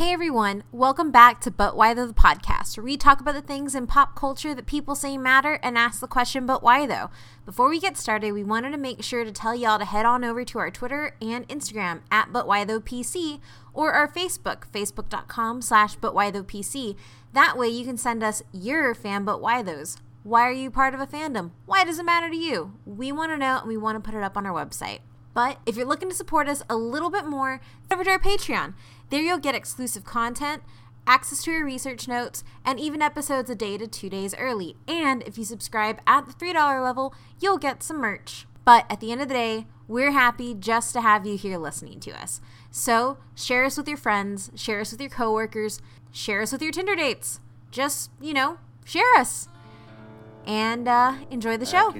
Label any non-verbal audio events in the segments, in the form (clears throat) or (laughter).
Hey everyone, welcome back to But Why Though the podcast, where we talk about the things in pop culture that people say matter and ask the question, but why though? Before we get started, we wanted to make sure to tell y'all to head on over to our Twitter and Instagram at But Why Though PC or our Facebook, facebook.com slash But Why Though PC. That way you can send us your fan But Why Those. Why are you part of a fandom? Why does it matter to you? We want to know and we want to put it up on our website. But if you're looking to support us a little bit more, head over to our Patreon. There you'll get exclusive content, access to our research notes, and even episodes a day to two days early. And if you subscribe at the $3 level, you'll get some merch. But at the end of the day, we're happy just to have you here listening to us. So share us with your friends, share us with your coworkers, share us with your Tinder dates. Just, you know, share us. And uh, enjoy the show.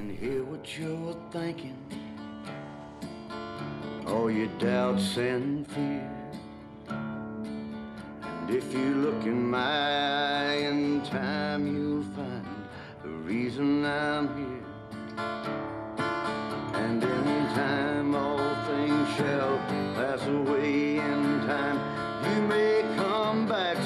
All your doubts and fears. If you look in my eye in time, you'll find the reason I'm here. And in time, all things shall pass away in time. You may come back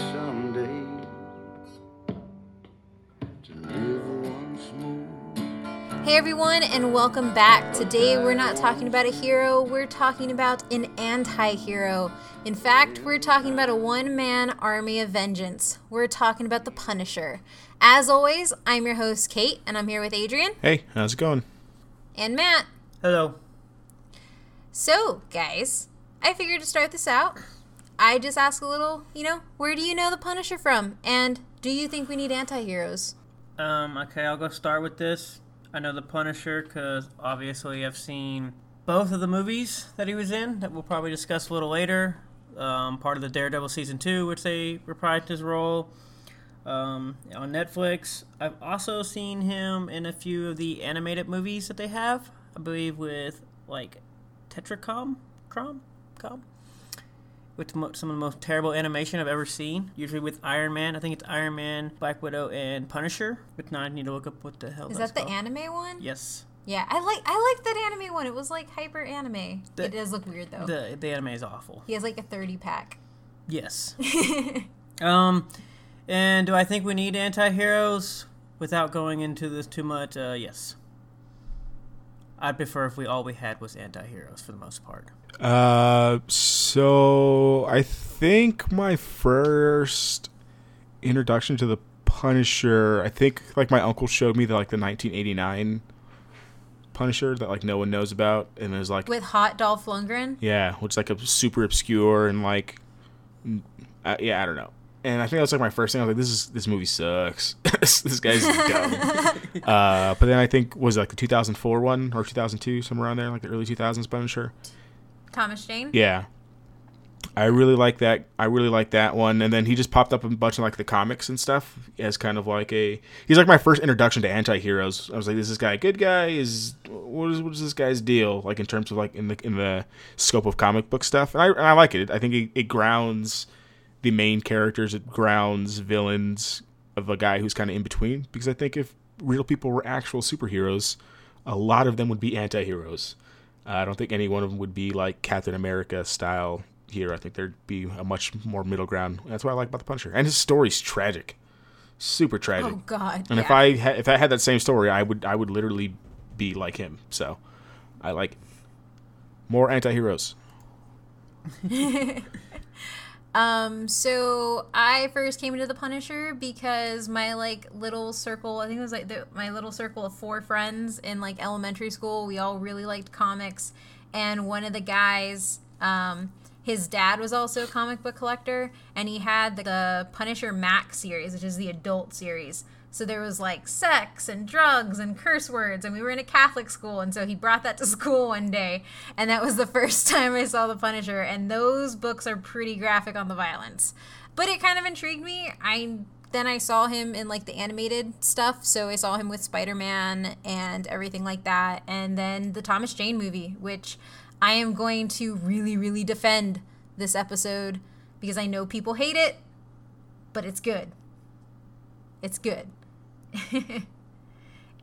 Hey everyone, and welcome back. Today we're not talking about a hero, we're talking about an anti hero. In fact, we're talking about a one man army of vengeance. We're talking about the Punisher. As always, I'm your host, Kate, and I'm here with Adrian Hey, how's it going? and Matt. Hello. So, guys, I figured to start this out, I just ask a little, you know, where do you know the Punisher from? And do you think we need anti heroes? Um, okay, I'll go start with this. I know the Punisher because obviously I've seen both of the movies that he was in that we'll probably discuss a little later. Um, part of the Daredevil season two, which they reprised his role um, on Netflix. I've also seen him in a few of the animated movies that they have. I believe with like Tetracom, Crom, Com, with some of the most terrible animation I've ever seen. Usually with Iron Man. I think it's Iron Man, Black Widow, and Punisher. But now I need to look up what the hell. Is that the called. anime one? Yes. Yeah, I like I like that anime one. It was like hyper anime. The- it does look weird though. The the anime is awful. he has like a 30 pack. Yes. (laughs) um, and do I think we need anti-heroes? Without going into this too much, uh, yes. I'd prefer if we all we had was anti-heroes for the most part. Uh, so I think my first introduction to the Punisher, I think like my uncle showed me the like the 1989 Punisher that like no one knows about, and there's like With Hot Dolph Lundgren. yeah, which is like a super obscure and like uh, yeah, I don't know. And I think that was like my first thing. I was like, "This is this movie sucks. this, (laughs) this guy's (laughs) dumb." uh, but then I think was it like the 2004 one or 2002, somewhere around there, like the early 2000s Punisher. Thomas Jane. Yeah. I really like that. I really like that one. And then he just popped up a bunch of like the comics and stuff as kind of like a. He's like my first introduction to anti-heroes. I was like, is this guy a good guy? Is what is what is this guy's deal? Like in terms of like in the in the scope of comic book stuff. And I, and I like it. I think it, it grounds the main characters. It grounds villains of a guy who's kind of in between. Because I think if real people were actual superheroes, a lot of them would be anti-heroes. I don't think any one of them would be like Captain America style here. I think there'd be a much more middle ground. That's what I like about the Punisher, and his story's tragic, super tragic. Oh God. and if. I ha- if I had that same story, I would I would literally be like him. So, I like more anti-heroes. (laughs) Um, so I first came into the Punisher because my like little circle, I think it was like the, my little circle of four friends in like elementary school, we all really liked comics, and one of the guys, um, his dad was also a comic book collector, and he had the, the Punisher Max series, which is the adult series. So there was like sex and drugs and curse words, and we were in a Catholic school, and so he brought that to (laughs) school one day, and that was the (laughs) first time I saw The Punisher. And those books are pretty graphic on the violence, but it kind of intrigued me. I then I saw him in like the animated stuff, so I saw him with Spider Man and everything like that, and then the Thomas Jane movie, which I am going to really, really defend this episode because I know people hate it, but it's good. It's good. (laughs)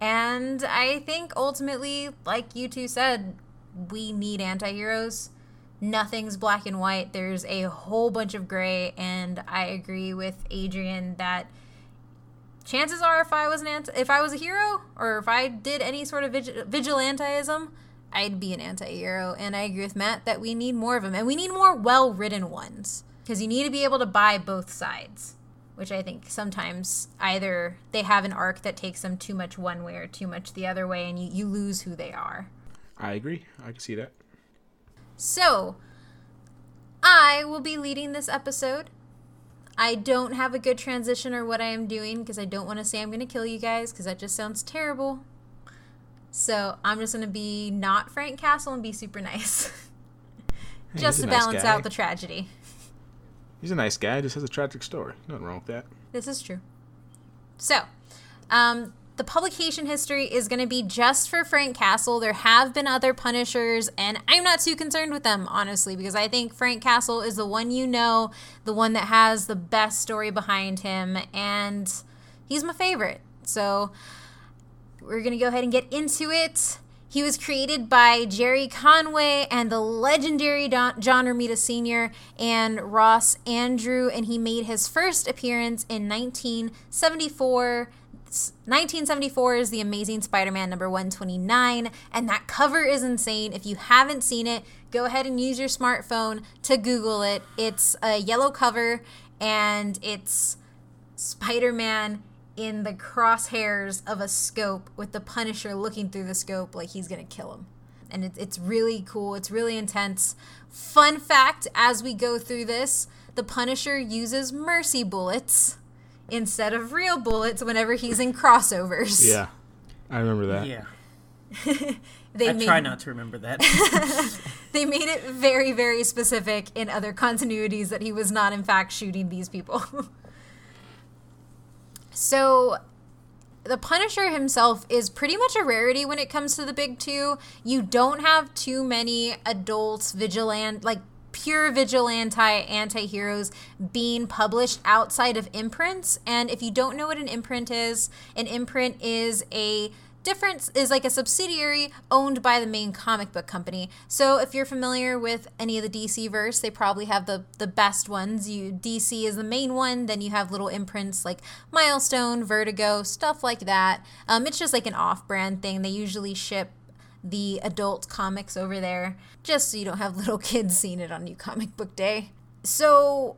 and I think ultimately, like you two said, we need anti heroes nothing's black and white. There's a whole bunch of gray, and I agree with Adrian that chances are if I was an anti- if I was a hero or if I did any sort of vig- vigilantism, I'd be an anti-hero. And I agree with Matt that we need more of them, and we need more well-written ones because you need to be able to buy both sides. Which I think sometimes either they have an arc that takes them too much one way or too much the other way, and you, you lose who they are. I agree. I can see that. So, I will be leading this episode. I don't have a good transition or what I am doing because I don't want to say I'm going to kill you guys because that just sounds terrible. So, I'm just going to be not Frank Castle and be super nice. (laughs) Just to nice balance guy. out the tragedy. He's a nice guy. Just has a tragic story. Nothing wrong with that. This is true. So, um, the publication history is going to be just for Frank Castle. There have been other Punishers, and I'm not too concerned with them, honestly, because I think Frank Castle is the one you know, the one that has the best story behind him, and he's my favorite. So, we're going to go ahead and get into it. He was created by Gerry Conway and the legendary Don- John Romita Sr. and Ross Andru, and he made his first appearance in 1974. 1974 is The Amazing Spider Man number 129, and that cover is insane. If you haven't seen it, go ahead and use your smartphone to Google it. It's a yellow cover, and it's Spider Man in the crosshairs of a scope with the Punisher looking through the scope like he's gonna kill him. And it, it's really cool, it's really intense. Fun fact as we go through this, the Punisher uses mercy bullets instead of real bullets whenever he's in crossovers. Yeah, I remember that. Yeah. (laughs) They I made, try not to remember that. (laughs) They made it very, very specific in other continuities that he was not, in fact, shooting these people. (laughs) so, the Punisher himself is pretty much a rarity when it comes to the big two. You don't have too many adults, vigilant, like pure vigilante anti heroes being published outside of imprints. And if you don't know what an imprint is, an imprint is a difference is like a subsidiary owned by the main comic book company. So if you're familiar with any of the DC verse, they probably have the the best ones. You DC is the main one, then you have little imprints like Milestone, Vertigo, stuff like that. Um, it's just like an off-brand thing. They usually ship the adult comics over there just so you don't have (laughs) little kids seeing it on New Comic Book Day. So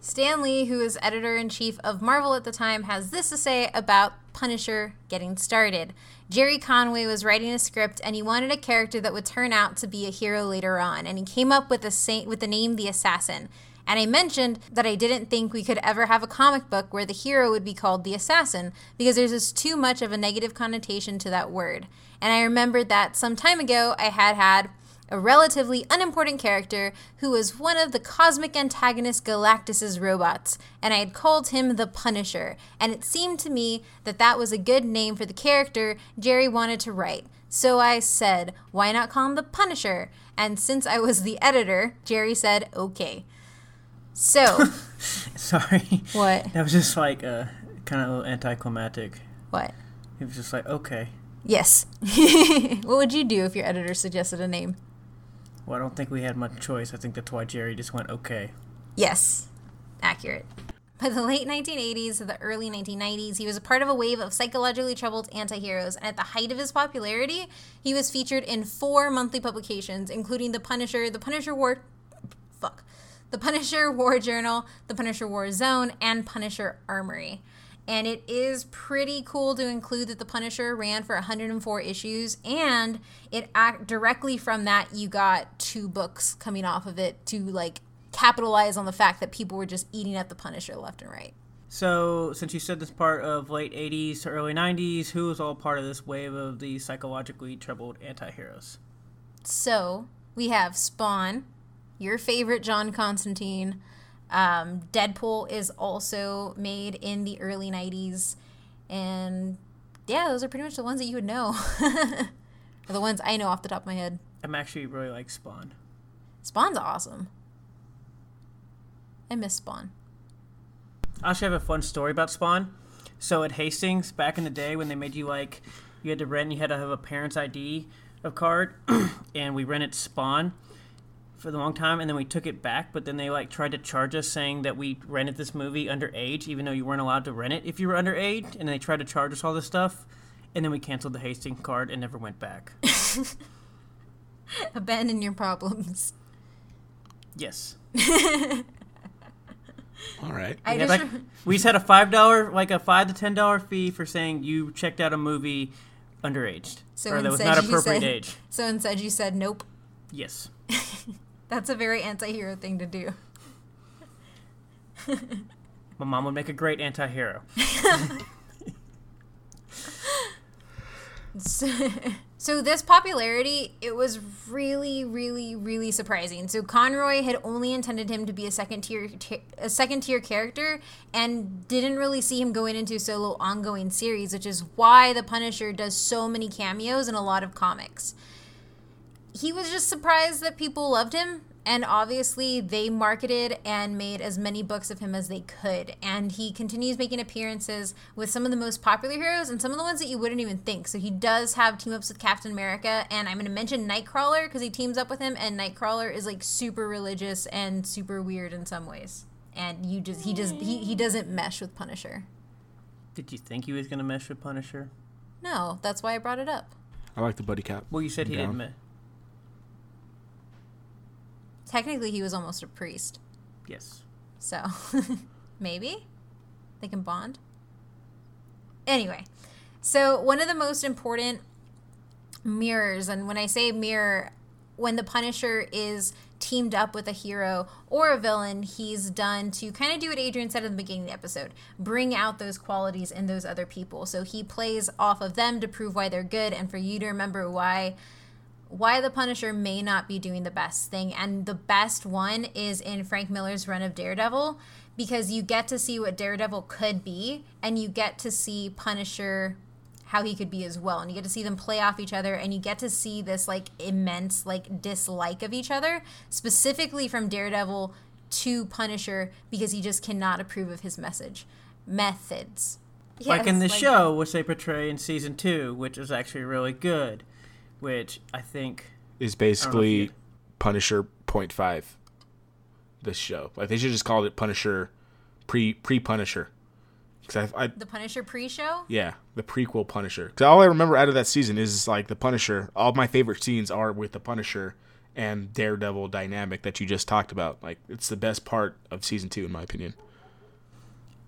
Stan Lee, who is editor in chief of Marvel at the time, has this to say about Punisher getting started. Gerry Conway was writing a script and he wanted a character that would turn out to be a hero later on, and he came up with sa- with the name the Assassin. And I mentioned that I didn't think we could ever have a comic book where the hero would be called the assassin because there's just too much of a negative connotation to that word. And I remembered that some time ago I had had a relatively unimportant character who was one of the cosmic antagonist Galactus's robots, and I had called him the Punisher, and it seemed to me that that was a good name for the character Gerry wanted to write. So I said, why not call him the Punisher? And since I was the editor, Gerry said, okay. So, (laughs) Sorry. what? That was just like uh, kind of a little anticlimactic. What? It was just like, okay. Yes. (laughs) what would you do if your editor suggested a name? Well, I don't think we had much choice. I think that's why Gerry just went, okay. Yes, accurate. By the late 1980s to the early 1990s, he was a part of a wave of psychologically troubled anti-heroes, and at the height of his popularity, he was featured in four monthly publications, including The Punisher, The Punisher War, fuck, The Punisher War Journal, The Punisher War Zone, and Punisher Armory. And it is pretty cool to include that The Punisher ran for 104 issues, and it act directly from that you got two books coming off of it to like capitalize on the fact that people were just eating at The Punisher left and right. So, since you said this part of late 80s to early 90s, who was all part of this wave of the psychologically troubled anti heroes? So we have Spawn, your favorite John Constantine. Um, Deadpool is also made in the early 90s. And yeah, those are pretty much the ones that you would know. or (laughs) the ones I know off the top of my head. I'm actually really like Spawn. Spawn's awesome. I miss Spawn. I actually have a fun story about Spawn. So at Hastings, back in the day when they made you like, you had to rent, you had to have a parent's ID of card, (clears throat) and we rented Spawn. For the long time, and then we took it back. But then they like tried to charge us, saying that we rented this movie underage, even though you weren't allowed to rent it if you were underage. And they tried to charge us all this stuff, and then we canceled the Hastings card and never went back. (laughs) Abandon your problems. yes. All right. I We had, just like, we just had a five dollar, like a five to ten dollar fee for saying you checked out a movie underage, So or that was not appropriate said- age. so instead you said nope. Yes. (laughs) That's a very anti-hero thing to do. My mom would make a great anti-hero. (laughs) So, so this popularity, it was really, really, really surprising. So Conroy had only intended him to be a second tier, a second tier character, and didn't really see him going into a solo ongoing series, which is why the Punisher does so many cameos in a lot of comics. He was just surprised that people loved him. And obviously, they marketed and made as many books of him as they could. And he continues making appearances with some of the most popular heroes and some of the ones that you wouldn't even think. So he does have team ups with Captain America. And I'm going to mention Nightcrawler because he teams up with him. And Nightcrawler is like super religious and super weird in some ways. And you just, he just, he, he doesn't mesh with Punisher. Did you think he was gonna mesh with Punisher? No, that's why I brought it up. I like the buddy cap. Well, you said he Yeah. didn't. Me- Technically, he was almost a priest. yes. So (laughs) maybe they can bond. Anyway, so one of the most important mirrors, and when I say mirror, when the Punisher is teamed up with a hero or a villain, he's done to kind of do what Adrian said in the beginning of the episode bring out those qualities in those other people. So he plays off of them to prove why they're good and for you to remember why why the Punisher may not be doing the best thing. And the best one is in Frank Miller's run of Daredevil because you get to see what Daredevil could be and you get to see Punisher how he could be as well and you get to see them play off each other and you get to see this like immense like dislike of each other specifically from Daredevil to Punisher because he just cannot approve of his message methods like in the like- show, which they portray in season two, which is actually really good. Which I think Is basically Punisher point five. This show, like they should just call it Punisher, pre pre Punisher. Because I, I the Punisher pre-show yeah the prequel Punisher. Because all I remember out of that season is like the Punisher. All my favorite scenes are with the Punisher and Daredevil dynamic that you just talked about. Like it's the best part of season two in my opinion.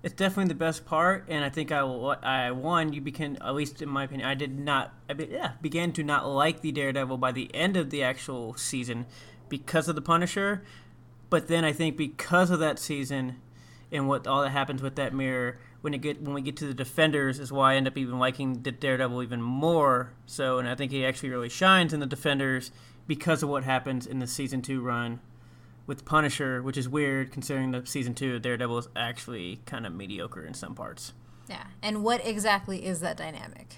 It's definitely the best part. And I think I, I one you became at least in my opinion, I did not. I be, yeah began to not like the Daredevil by the end of the actual season because of the Punisher. But then I think because of that season and what all that happens with that mirror when it get when we get to the defenders is why I end up even liking the Daredevil even more. So and I think he actually really shines in the defenders because of what happens in the season two run with Punisher, which is weird considering the season two of Daredevil is actually kind of mediocre in some parts. yeah and what exactly is that dynamic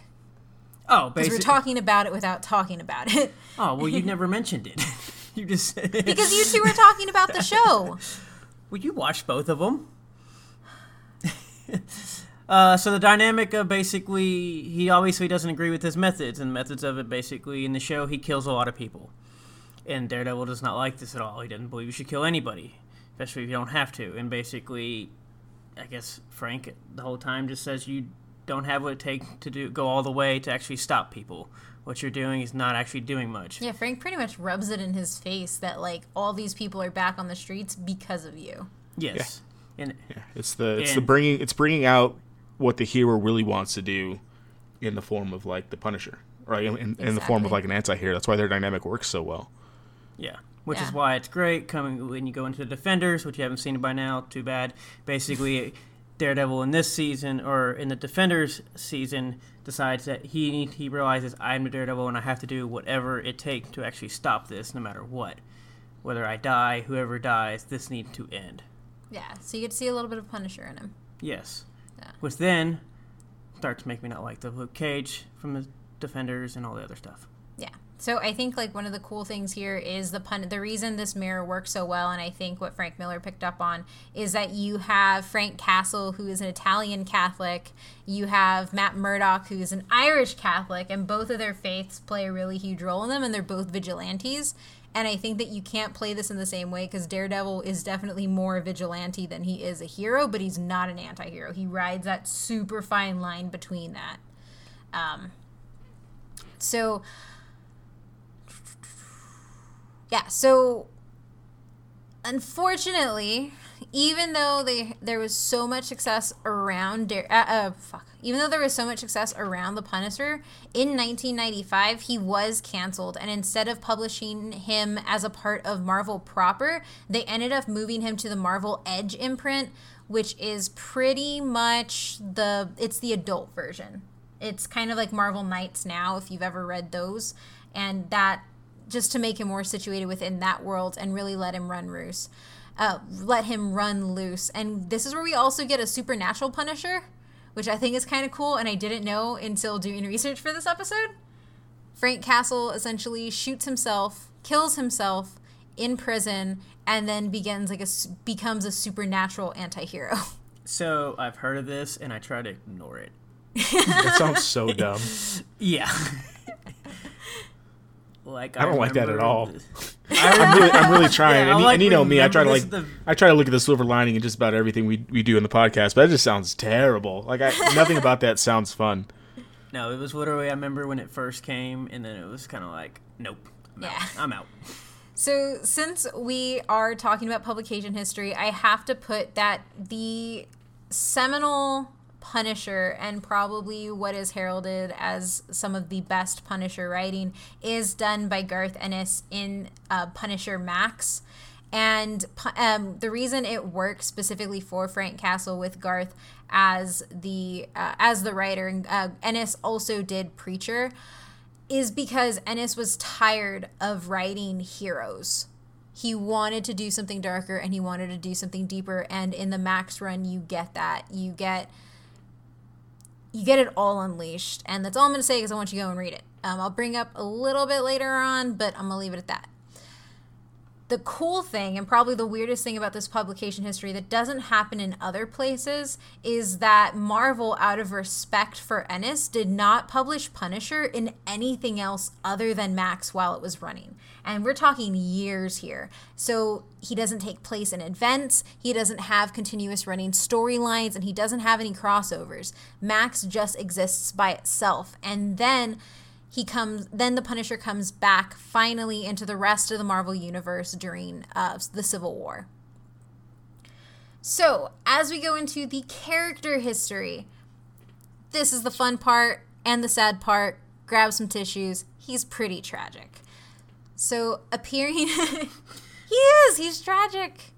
Oh, because we're talking about it without talking about it oh well, you (laughs) never mentioned it. (laughs) you just because you two were talking about the show (laughs) Well, you watched both of them. uh, so the dynamic of basically, he obviously doesn't agree with his methods, and methods of it basically in the show, he kills a lot of people. And Daredevil does not like this at all. He doesn't believe you should kill anybody, especially if you don't have to. And basically, I guess Frank the whole time just says you don't have what it takes to do go all the way to actually stop people. What you're doing is not actually doing much. yeah frank pretty much rubs it in his face that like all these people are back on the streets because of you Yes. And Yeah, it's the it's the bringing it's bringing out what the hero really wants to do in the form of like the Punisher, right? In, in, in the form of like an anti-hero. That's why their dynamic works so well. Yeah, which is why it's great coming when you go into the Defenders, which you haven't seen by now. Too bad. Basically, (laughs) Daredevil in this season or in the Defenders season decides that he he realizes I'm the Daredevil and I have to do whatever it takes to actually stop this, no matter what. Whether I die, whoever dies, this needs to end. yeah so you get to see a little bit of punisher in him Yes. Yeah. Which then starts to make me not like the Luke Cage from the Defenders and all the other stuff. Yeah. So I think like one of the cool things here is the pun. The reason this mirror works so well, and I think what Frank Miller picked up on is that you have Frank Castle, who is an Italian Catholic. You have Matt Murdock, who is an Irish Catholic, and both of their faiths play a really huge role in them, and they're both vigilantes. And I think that you can't play this in the same way because Daredevil is definitely more vigilante than he is a hero, but he's not an anti hero. He rides that super fine line between that. Um, so, yeah, so unfortunately, even though they there was so much success around uh, uh, fuck, even though there was so much success around the Punisher in 1995, he was canceled, and instead of publishing him as a part of Marvel proper, they ended up moving him to the Marvel Edge imprint, which is pretty much the it's the adult version. It's kind of like Marvel Knights now, if you've ever read those, and that just to make him more situated within that world and really let him run loose. Uh, let him run loose. And this is where we also get a supernatural Punisher, which I think is kind of cool, and I didn't know until doing research for this episode. Frank Castle essentially shoots himself, kills himself in prison, and then begins like a becomes a supernatural anti-hero. (laughs) So I've heard of this, and I try to ignore it. that sounds so dumb. (laughs) Yeah. (laughs) Like I don't like that at all. (laughs) I'm really, I'm really (laughs) trying, yeah, and, like and, you know me, I try to like, the... I try to look at the silver lining in just about everything we we do in the podcast, but it just sounds terrible. Like I, nothing about that sounds fun. (laughs) No, it was literally I remember when it first came, and then it was kind of like, nope, I'm yeah, out. I'm out. So since we are talking about publication history, I have to put that the seminal Punisher and probably what is heralded as some of the best Punisher writing is done by Garth Ennis in uh, Punisher Max. And um, the reason it works specifically for Frank Castle with Garth as the uh, as the writer, and uh, Ennis also did Preacher, is because Ennis was tired of writing heroes he wanted to do something darker and he wanted to do something deeper and in the max run you get that you get you get it all unleashed. And that's all I'm going to say because I want you to go and read it. Um, I'll bring up a little bit later on, but I'm going to leave it at that the cool thing and probably the weirdest thing about this publication history that doesn't happen in other places is that Marvel out of respect for Ennis did not publish Punisher in anything else other than Max while it was running. And we're talking years here. So he doesn't take place in events, he doesn't have continuous running storylines and he doesn't have any crossovers. Max just exists by itself. And then he comes then the punisher comes back finally into the rest of the marvel universe during uh, the civil war so as we go into the character history this is the fun part and the sad part grab some tissues he's pretty tragic so appearing (laughs) he is he's tragic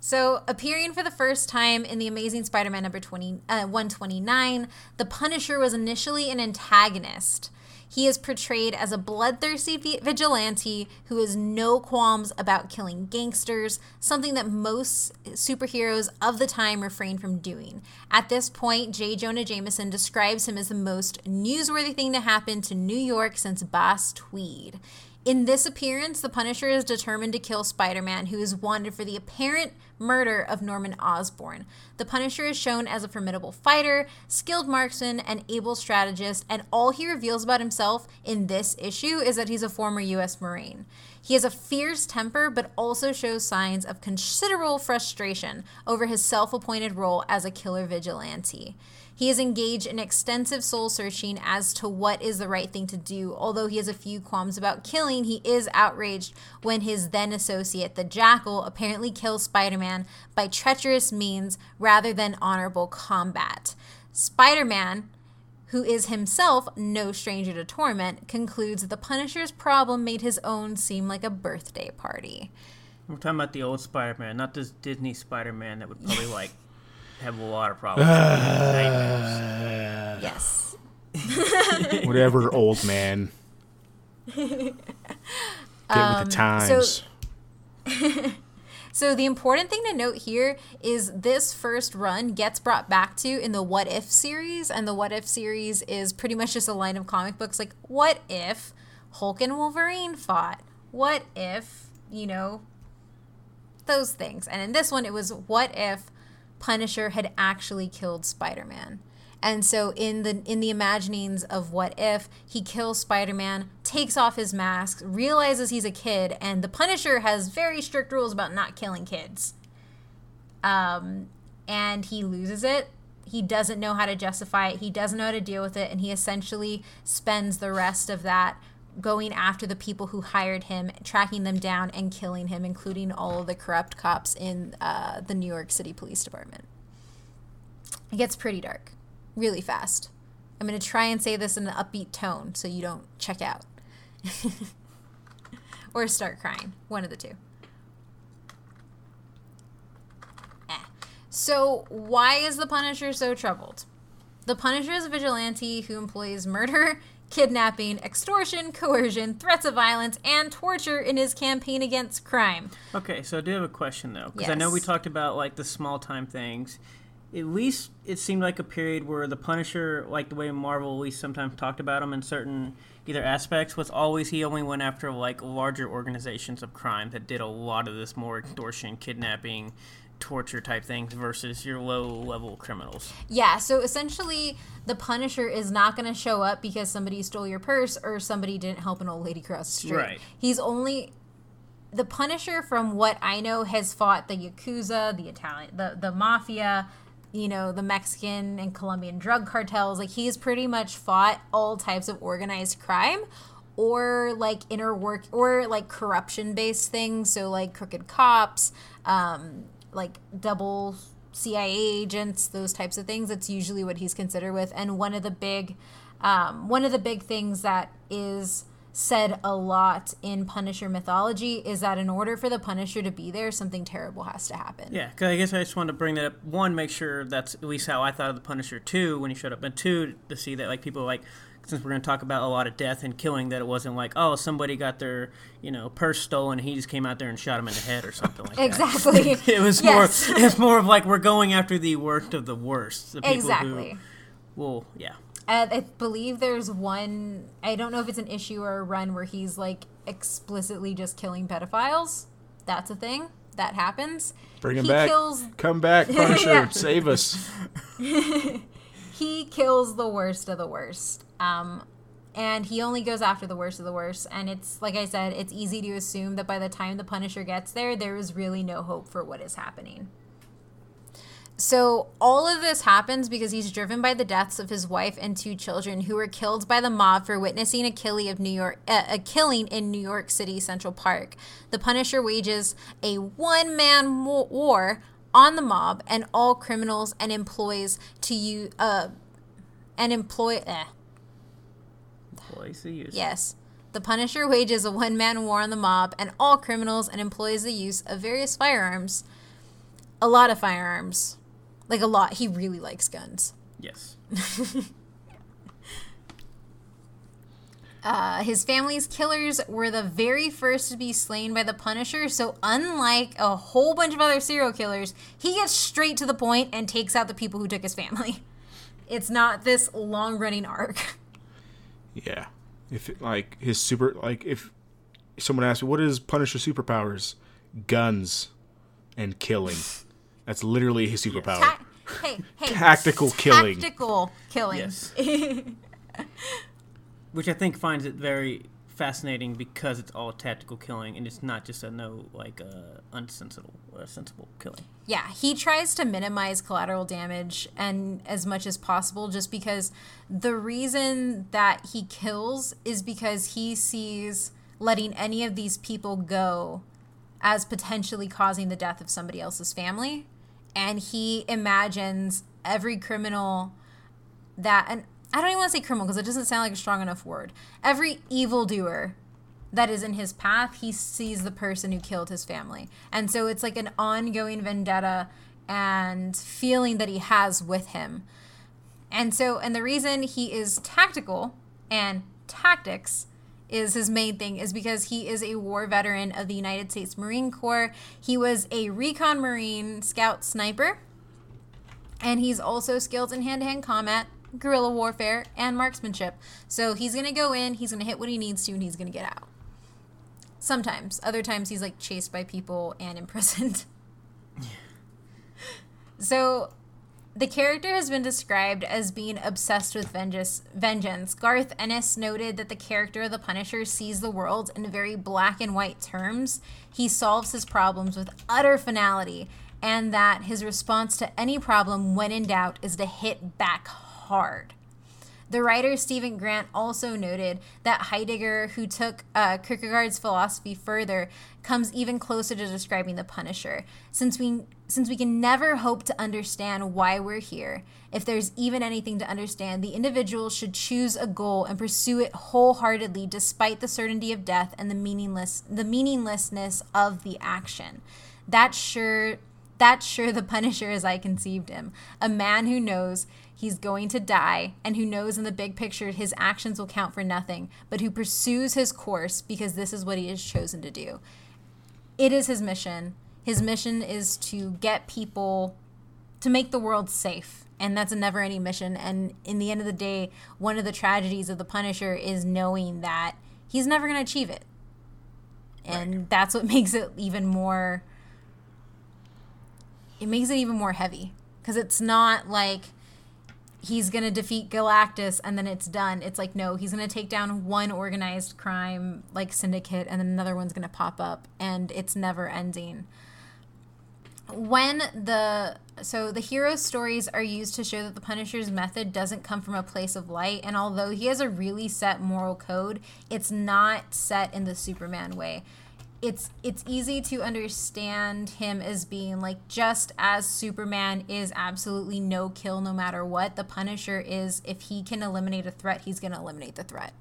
so, appearing for the first time in The Amazing Spider Man number 20, uh, 129, the Punisher was initially an antagonist. He is portrayed as a bloodthirsty vigilante who has no qualms about killing gangsters, something that most superheroes of the time refrain from doing. At this point, J. Jonah Jameson describes him as the most newsworthy thing to happen to New York since Boss Tweed. In this appearance, the Punisher is determined to kill Spider Man, who is wanted for the apparent murder of Norman Osborn. The Punisher is shown as a formidable fighter, skilled marksman, and able strategist, and all he reveals about himself in this issue is that he's a former U.S. Marine. He has a fierce temper, but also shows signs of considerable frustration over his self appointed role as a killer vigilante. He is engaged in extensive soul searching as to what is the right thing to do. Although he has a few qualms about killing, he is outraged when his then associate, the Jackal, apparently kills Spider Man by treacherous means rather than honorable combat. Spider Man, who is himself no stranger to torment, concludes that the Punisher's problem made his own seem like a birthday party. We're talking about the old Spider Man, not this Disney Spider Man that would probably (laughs) like have a lot of problems. (sighs) yes. (laughs) Whatever, old man. Get um, with the um, times. So, (laughs) so the important thing to note here is this first run gets brought back to in the What If series, and the What If series is pretty much just a line of comic books like, what if Hulk and Wolverine fought? What if, you know, those things. And in this one, it was what if Punisher had actually killed Spider Man. And so in the in the imaginings of what if he kills Spider-Man, takes off his mask, realizes he's a kid, and the Punisher has very strict rules about not killing kids. Um, and he loses it. He doesn't know how to justify it. He doesn't know how to deal with it, and he essentially spends the rest of that going after the people who hired him, tracking them down, and killing him, including all of the corrupt cops in uh, the New York City Police Department. It gets pretty dark really fast. I'm going to try and say this in an upbeat tone so you don't check out (laughs) or start crying. One of the two. Eh. So, why is the Punisher so troubled? The Punisher is a vigilante who employs murder, kidnapping, extortion, coercion, threats of violence, and torture in his campaign against crime. Okay, so I do have a question though, because I know we talked about like the small time things. At least it seemed like a period where the Punisher, like the way Marvel at least sometimes talked about him in certain either aspects, was always he only went after like larger organizations of crime that did a lot of this more extortion, kidnapping, torture type things versus your low level criminals. Yeah, so essentially, the Punisher is not going to show up because somebody stole your purse or somebody didn't help an old lady cross the street. Right. He's only the Punisher, from what I know, has fought the yakuza, the Italian, the the mafia, you know, the Mexican and Colombian drug cartels. Like he's pretty much fought all types of organized crime. Or like inner work, or like corruption based things. So, like crooked cops, um, like double CIA agents, those types of things. That's usually what he's considered with. And one of the big, um, one of the big things that is said a lot in Punisher mythology is that in order for the Punisher to be there, something terrible has to happen. Yeah, 'cause I guess I just wanted to bring that up. One, make sure that's at least how I thought of the Punisher. Two, when he showed up, and two, to see that like people like since we're going to talk about a lot of death and killing, that it wasn't like oh somebody got their you know purse stolen, and he just came out there and shot him in the head or something like that. Exactly. (laughs) It was Yes. more. (laughs) It's more of like we're going after the worst of the worst. The people Exactly. Who, well, yeah. Uh, I believe there's one. I don't know if it's an issue or a run where he's like explicitly just killing pedophiles. That's a thing that happens. Bring him he back. Kills, Come back, (laughs) Punisher. Yeah. Save us. he kills the worst of the worst. Um, and he only goes after the worst of the worst. And it's like I said, it's easy to assume that by the time the Punisher gets there, there is really no hope for what is happening. So all of this happens because he's driven by the deaths of his wife and two children who were killed by the mob for witnessing a killing of New York uh, a killing in New York City Central Park. The Punisher wages a one-man war on the mob and all criminals and employs to you uh and employ eh, Use. Yes. The Punisher wages a one man war on the mob and all criminals and employs the use of various firearms. A lot of firearms. Like a lot. He really likes guns. Yes. (laughs) Uh, his family's killers were the very first to be slain by the Punisher, so unlike a whole bunch of other serial killers, he gets straight to the point and takes out the people who took his family. (laughs) It's not this long running arc. (laughs) Yeah. If it, like his super like if someone asks me what is Punisher superpowers, guns and killing. (laughs) That's literally his superpower. Ta- hey, hey. Tactical killing. Tactical killing. Yes. (laughs) Which I think finds it very fascinating because it's all tactical killing and it's not just a no like uh, unsensible uh, sensible killing. Yeah, he tries to minimize collateral damage and as much as possible just because the reason that he kills is because he sees letting any of these people go as potentially causing the death of somebody else's family and he imagines every criminal that and I don't even want to say criminal because it doesn't sound like a strong enough word. Every evildoer that is in his path, he sees the person who killed his family. And so it's like an ongoing vendetta and feeling that he has with him. And so, and the reason he is tactical and tactics is his main thing is because he is a war veteran of the United States Marine Corps. He was a recon Marine scout sniper. And he's also skilled in hand to hand combat, guerrilla warfare, and marksmanship. So he's going to go in, he's going to hit what he needs to, and he's going to get out. Sometimes. Other times he's like chased by people and imprisoned. so The character has been described as being obsessed with vengeance. vengeance. Garth Ennis noted that the character of the Punisher sees the world in very black and white terms. He solves his problems with utter finality, and that his response to any problem, when in doubt, is to hit back hard. The writer Steven Grant also noted that Heidegger, who took uh, Kierkegaard's philosophy further, comes even closer to describing the Punisher. Since we since we can never hope to understand why we're here, if there's even anything to understand, the individual should choose a goal and pursue it wholeheartedly, despite the certainty of death and the meaningless the meaninglessness of the action. That's sure that's sure the Punisher as I conceived him, a man who knows he's going to die and who knows in the big picture his actions will count for nothing, but who pursues his course because this is what he has chosen to do. It is his mission. His mission is to get people to make the world safe. And that's a never ending mission. And in the end of the day, one of the tragedies of the Punisher is knowing that he's never going to achieve it. And right. that's what (laughs) makes it even more. It makes it even more heavy. Because it's not like he's going to defeat Galactus and then it's done. It's like, no, he's going to take down one organized crime like syndicate and then another one's going to pop up and it's never ending. When the so the hero stories are used to show that the Punisher's method doesn't come from a place of light and although he has a really set moral code, it's not set in the Superman way it's it's easy to understand him as being like just as Superman is absolutely no kill no matter what, the Punisher is if he can eliminate a threat, he's going to eliminate the threat.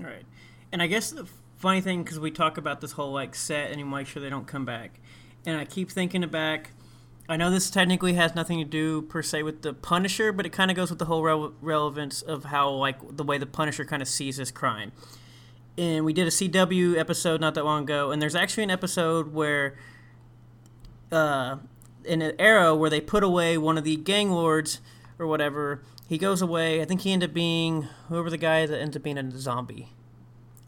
Right. And I guess the funny thing cuz we talk about this whole like set and you make sure they don't come back. And I keep thinking back I know this technically has nothing to do per se with the Punisher, but it kind of goes with the whole re- relevance of how like the way the Punisher kind of sees this crime and we did a CW episode not that long ago, and there's actually an episode where, uh, in an era where they put away one of the gang lords or whatever. He goes away. I think he ended up being whoever the guy that ends up being a zombie.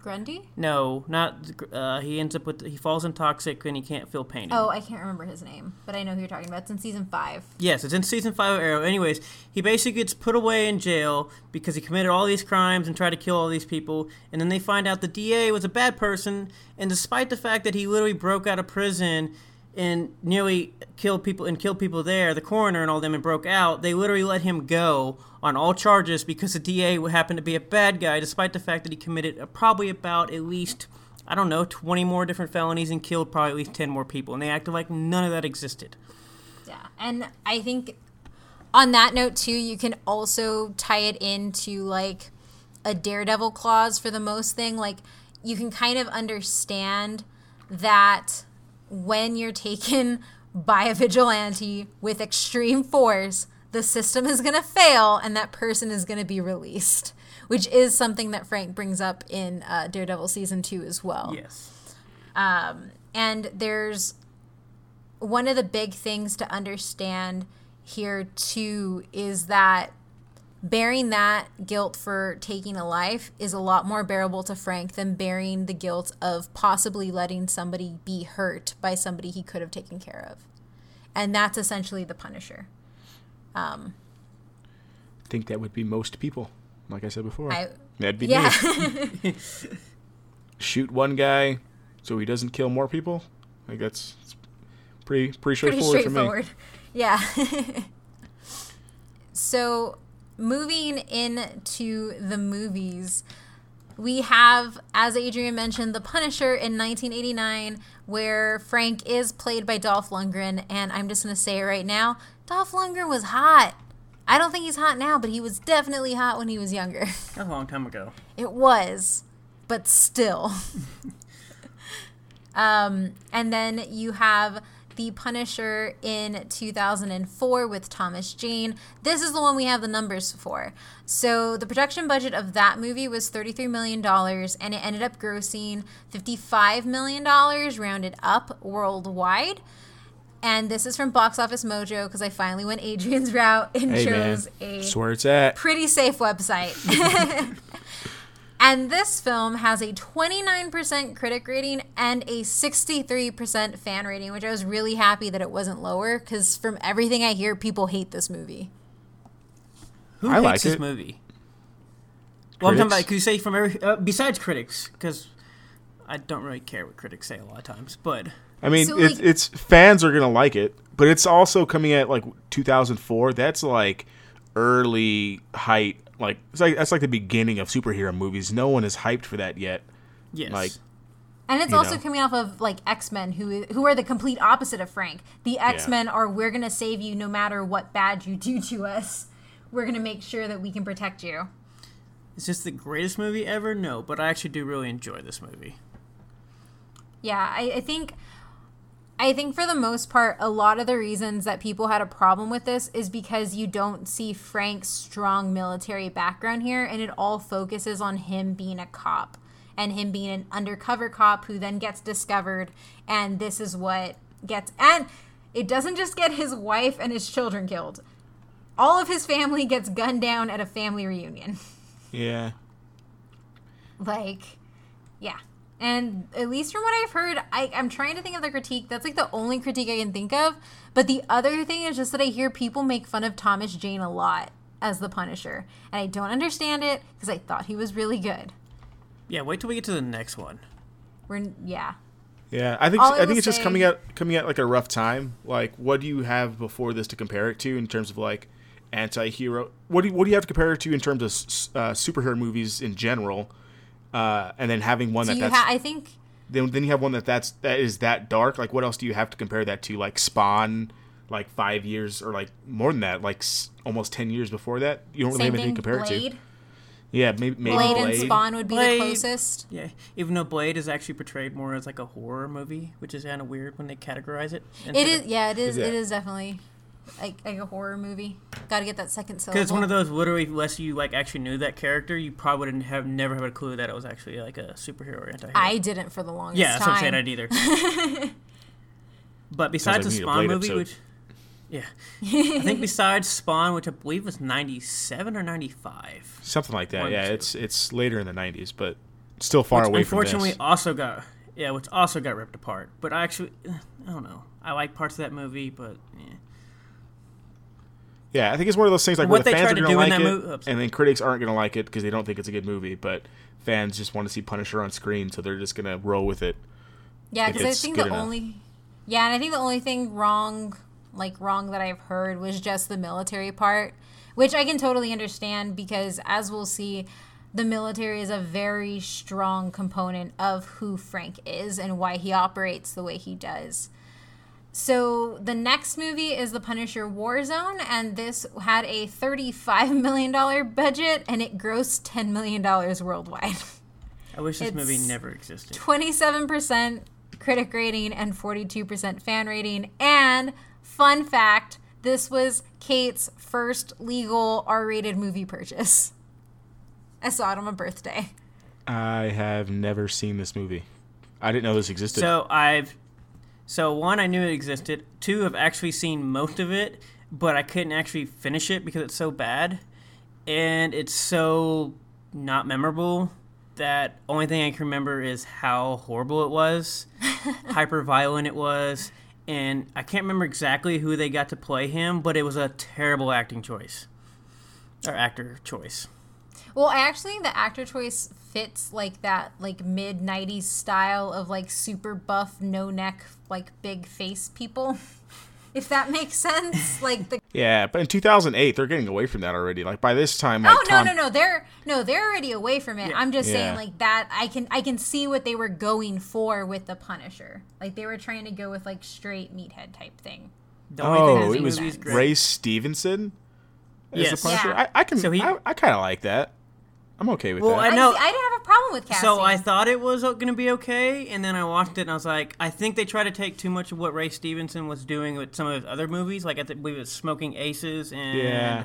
Grundy? No, not. Uh, he ends up with he falls in toxic and he can't feel pain. Oh, I can't remember his name, but I know who you're talking about. It's in season five. Yes, it's in season five of Arrow. Anyways, he basically gets put away in jail because he committed all these crimes and tried to kill all these people, and then they find out the DA was a bad person, and despite the fact that he literally broke out of prison and nearly killed people and killed people there, the coroner and all them, and broke out. They literally let him go on all charges because the DA happened to be a bad guy, despite the fact that he committed probably about at least I don't know 20 more different felonies and killed probably at least 10 more people, and they acted like none of that existed. Yeah, and I think on that note too, you can also tie it into like a daredevil clause for the most thing. Like you can kind of understand that when you're taken (laughs) by a vigilante with extreme force, the system is going to fail and that person is going to be released, which is something that Frank brings up in uh, Daredevil season two as well. Yes. Um, and there's one of the big things to understand here too is that bearing that guilt for taking a life is a lot more bearable to Frank than bearing the guilt of possibly letting somebody be hurt by somebody he could have taken care of. And that's essentially the Punisher. Um, I think that would be most people, like I said before. I, That'd be yeah. me. (laughs) Shoot one guy so he doesn't kill more people. Like that's pretty pretty straightforward, pretty straightforward. for me. (laughs) Yeah. (laughs) so moving into the movies, we have, as Adrian mentioned, The Punisher in 1989, where Frank is played by Dolph Lundgren. And I'm just going to say it right now Dolph Lundgren was hot. I don't think he's hot now, but he was definitely hot when he was younger. (laughs) A long time ago. It was, but still. (laughs) um, and then you have the Punisher in 2004 with Thomas Jane. This is the one we have the numbers for. So the production budget of that movie was $33 million and it ended up grossing $55 million rounded up worldwide. And this is from Box Office Mojo because I finally went Adrian's route and hey chose man. a where it's at. pretty safe website. (laughs) And this film has a 29% critic rating and a 63% fan rating, which I was really happy that it wasn't lower because from everything I hear, people hate this movie. Who I hates like this it. movie? Well, I'm talking about. Could you say from every uh, besides critics? Because I don't really care what critics say a lot of times. But I mean, So, it's, like- it's fans are gonna like it, but it's also coming at like 2004. That's like early height. Like it's like that's like the beginning of superhero movies. No one is hyped for that yet. yes, Like- And it's also know. coming off of like X Men, who who are the complete opposite of Frank. The X Men are we're gonna save you no matter what bad you do to us. We're gonna make sure that we can protect you. is this the greatest movie ever? No, but I actually do really enjoy this movie. Yeah, I, I think I think for the most part, a lot of the reasons that people had a problem with this is because you don't see Frank's strong military background here, and it all focuses on him being a cop and him being an undercover cop who then gets discovered, and this is what gets and it doesn't just get his wife and his children killed. All of his family gets gunned down at a family reunion. (laughs) Yeah. like yeah and at least from what i've heard I, i'm trying to think of the critique that's like the only critique i can think of but the other thing is just that i hear people make fun of thomas jane a lot as the punisher and i don't understand it because i thought he was really good Yeah, wait till we get to the next one. we're yeah Yeah, I think All I I think will it's just coming at coming at like a rough time. Like, what do you have before this to compare it to in terms of like anti-hero? What do you, what do you have to compare it to in terms of uh, superhero movies in general? Uh, and then having one do that you that's ha- i think then then you have one that that's that is that dark. Like, what else do you have to compare that to? Like Spawn, like five years or like more than that, like s- almost ten years before that. You don't really have anything thing to compare it to. Yeah, maybe maybe blade, Blade. and spawn would be Blade. the closest Yeah, even though Blade is actually portrayed more as like a horror movie, which is kind of weird when they categorize it. it is yeah it is, Is it it? is definitely like, like a horror movie gotta get that second syllable Because it's one of those literally, unless you like actually knew that character, you probably wouldn't have never have a clue that it was actually like a superhero or anti-hero. i didn't for the longest yeah, that's time what I'm saying. I didn't either. (laughs) but besides like the we need a Spawn movie, episode. which yeah, I think (laughs) besides Spawn, which I believe was '97 or '95, something like that. One, yeah, two. it's it's later in the '90s, but still far which away from unfortunately this. also got yeah, which also got ripped apart. But I actually, eh, I don't know. I like parts of that movie, but yeah. Yeah, I think it's one of those things like What where the fans are going to do like in it, that mo- oops. and then critics aren't going to like it because they don't think it's a good movie. But fans just want to see Punisher on screen, so they're just going to roll with it. Yeah, because I think the enough. only yeah, and I think the only thing wrong, like wrong that I've heard was just the military part, which I can totally understand because as we'll see, the military is a very strong component of who Frank is and why he operates the way he does. So the next movie is The Punisher Warzone, and this had a $35 million budget and it grossed $10 million worldwide. I wish this movie never existed. 27% critic rating and 42% fan rating. And fun fact this was Kate's first legal R rated movie purchase. I saw it on my birthday. I have never seen this movie. I didn't know this existed. So I've, so one, I knew it existed. Two, I've actually seen most of it, but I couldn't actually finish it because it's so bad, and it's so not memorable. That only thing I can remember is how horrible it was, (laughs) hyper violent it was, and I can't remember exactly who they got to play him, but it was a terrible acting choice, or actor choice. Well, actually the actor choice fits like that like mid 90s style of like super buff, no neck, like big face people. (laughs) if that makes sense. (laughs) Like the yeah, but in 2008, they're getting away from that already. Like by this time, like Oh Tom, no no no they're no they're already away from it. Yeah. I'm just Yeah. saying like that I can I can see what they were going for with the Punisher. Like they were trying to go with like straight meathead type thing. The Oh, it was movie is great- Ray Stevenson as Yes. the Punisher. Yeah. I, I can. So he- I, I kind of like that. I'm okay with Well, that. I I, know- see, I didn't have a problem with casting. So I thought it was going to be okay, and then I watched it and I was like, I think they try to take too much of what Ray Stevenson was doing with some of his other movies, like I th- believe it was Smoking Aces and Yeah.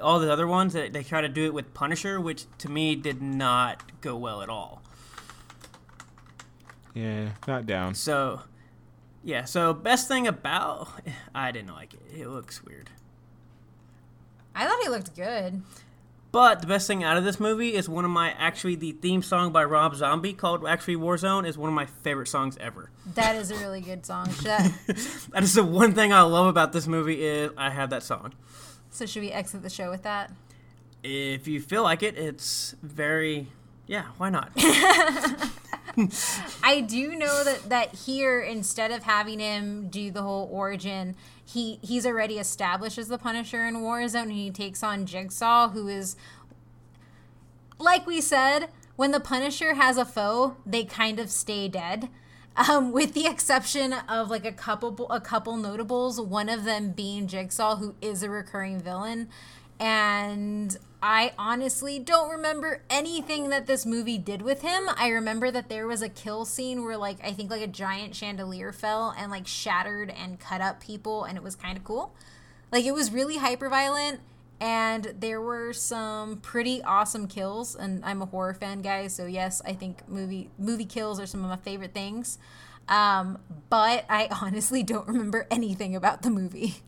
all the other ones. That they try to do it with Punisher, which to me did not go well at all. yeah, not down. So, yeah. So best thing about I didn't like it. It looks weird. I thought he looked good. But the best thing out of this movie is one of my actually the theme song by Rob Zombie called actually Warzone is one of my favorite songs ever. That is a really good song. That- (laughs) That is the one thing I love about this movie is I have that song. so should we exit the show with that? If you feel like it, it's very yeah. Why not? (laughs) I do know that that here instead of having him do the whole origin, he he's already established as the Punisher in Warzone, and he takes on Jigsaw, who is like we said, when the Punisher has a foe, they kind of stay dead. Um, with the exception of like a couple a couple notables, one of them being Jigsaw, who is a recurring villain. And I honestly don't remember anything that this movie did with him. I remember that there was a kill scene where like I think like a giant chandelier fell and like shattered and cut up people and it was kind of cool. Like it was really hyper violent and there were some pretty awesome kills and I'm a horror fan guys, so yes, I think movie movie kills are some of my favorite things. Um, but I (laughs) honestly don't remember anything about the movie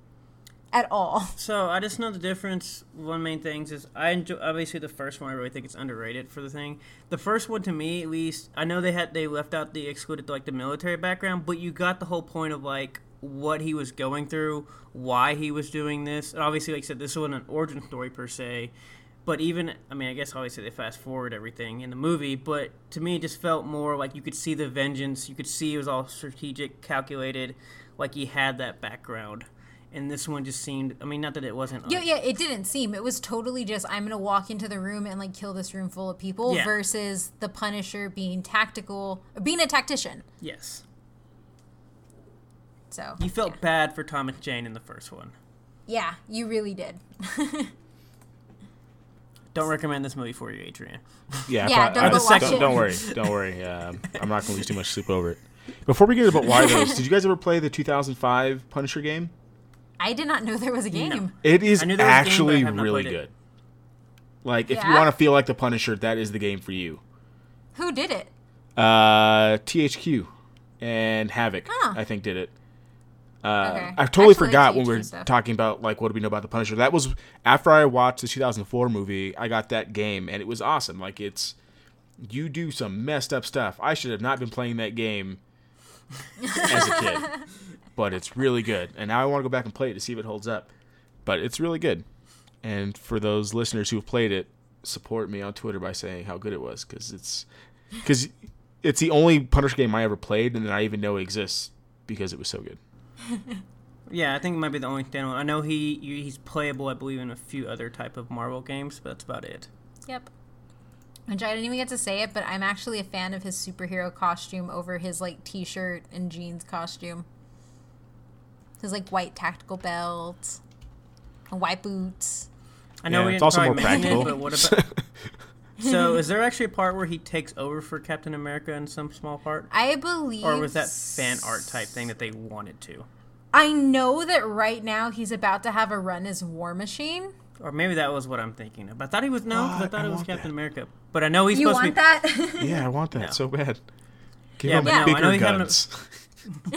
at all. (laughs) So I just know the difference. One main things is I enjoy obviously the first one. I really think it's underrated for the thing. The first one to me, at least, I know they had they left out the excluded like the military background, but you got the whole point of like what he was going through, why he was doing this. And obviously, like I said, this wasn't an origin story per se. But even, I mean, I guess obviously they fast forward everything in the movie, but to me it just felt more like you could see the vengeance. You could see it was all strategic, calculated, like he had that background and this one just seemed i mean not that it wasn't Yeah, like- yeah, it didn't seem. It was totally just I'm gonna walk into the room and like kill this room full of people Yeah. versus the Punisher being tactical, being a tactician. yes So you felt bad for thomas jane in the first one yeah, you really did. (laughs) don't recommend this movie for you adrian (laughs) Yeah, Yeah, but don't I- go watch don't, it. don't worry, don't worry. (laughs) Um, I'm not going to lose too much sleep over it. Before we get into why those, did you guys ever play the 2005 Punisher game? I did not know there was a game. It is I knew there was a game, actually really played it. good. Like, if you want to feel like the Punisher, that is the game for you. Who did it? Uh, THQ and Havoc, Huh. I think, did it. Uh, Okay. I totally Actually, forgot when we were stuff. talking about like what do we know about the Punisher. That was after I watched the 2004 movie. I got that game and it was awesome. Like it's you do some messed up stuff. I should have not been playing that game as a kid, (laughs) (laughs) but it's really good. And now I want to go back and play it to see if it holds up. But it's really good. And for those listeners who have played it, support me on Twitter by saying how good it was because it's because it's the only Punisher game I ever played and that I even know it exists because it was so good. (laughs) yeah i think it might be the only standalone i know he he's playable i believe in a few other type of marvel games but that's about it Yep. Which I didn't even get to say it, but I'm actually a fan of his superhero costume over his like t-shirt and jeans costume. His like white tactical belt and white boots. i know Yeah, we it's didn't also more mention practical. it but what (laughs) about so is there actually a part where he takes over for captain america in some small part I believe or was that fan art type thing that they wanted to I know that right now he's about to have a run as War Machine. or maybe that was what i'm thinking of i thought he was no 'cause i thought I it was captain that. america but i know he's You supposed to be You want that? (laughs) Yeah, I want that No. so bad. Give Yeah, him but no, I bigger know he's having a- guns. (laughs) (laughs)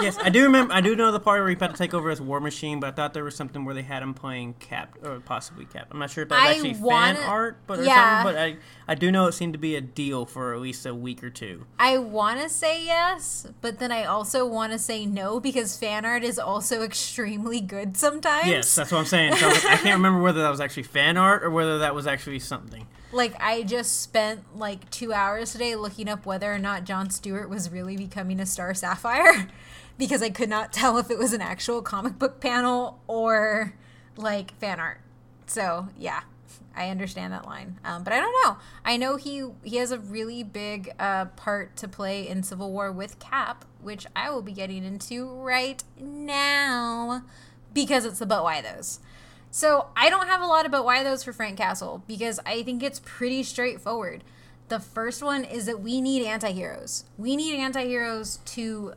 yes, I do remember. I do know the part where he had to take over as War Machine, but I thought there was something where they had him playing Cap or possibly Cap. I'm not sure if that was I actually wanna- fan art, but or yeah. something. But I, I do know it seemed to be a deal for at least a week or two. I want to say yes, but then I also want to say no because fan art is also extremely good sometimes. Yes, that's what I'm saying. So I, was I can't (laughs) remember whether that was actually fan art or whether that was actually something. Like I just spent like 2 hours today looking up whether or not John Stewart was really becoming a Star Sapphire (laughs) because I could not tell if it was an actual comic book panel or like fan art. So, yeah. I understand that line, um, but I don't know. I know he he has a really big uh, part to play in Civil War with Cap, which I will be getting into right now because it's about why those. So I don't have a lot about why those for Frank Castle because I think it's pretty straightforward. The first one is that we need antiheroes. We need antiheroes to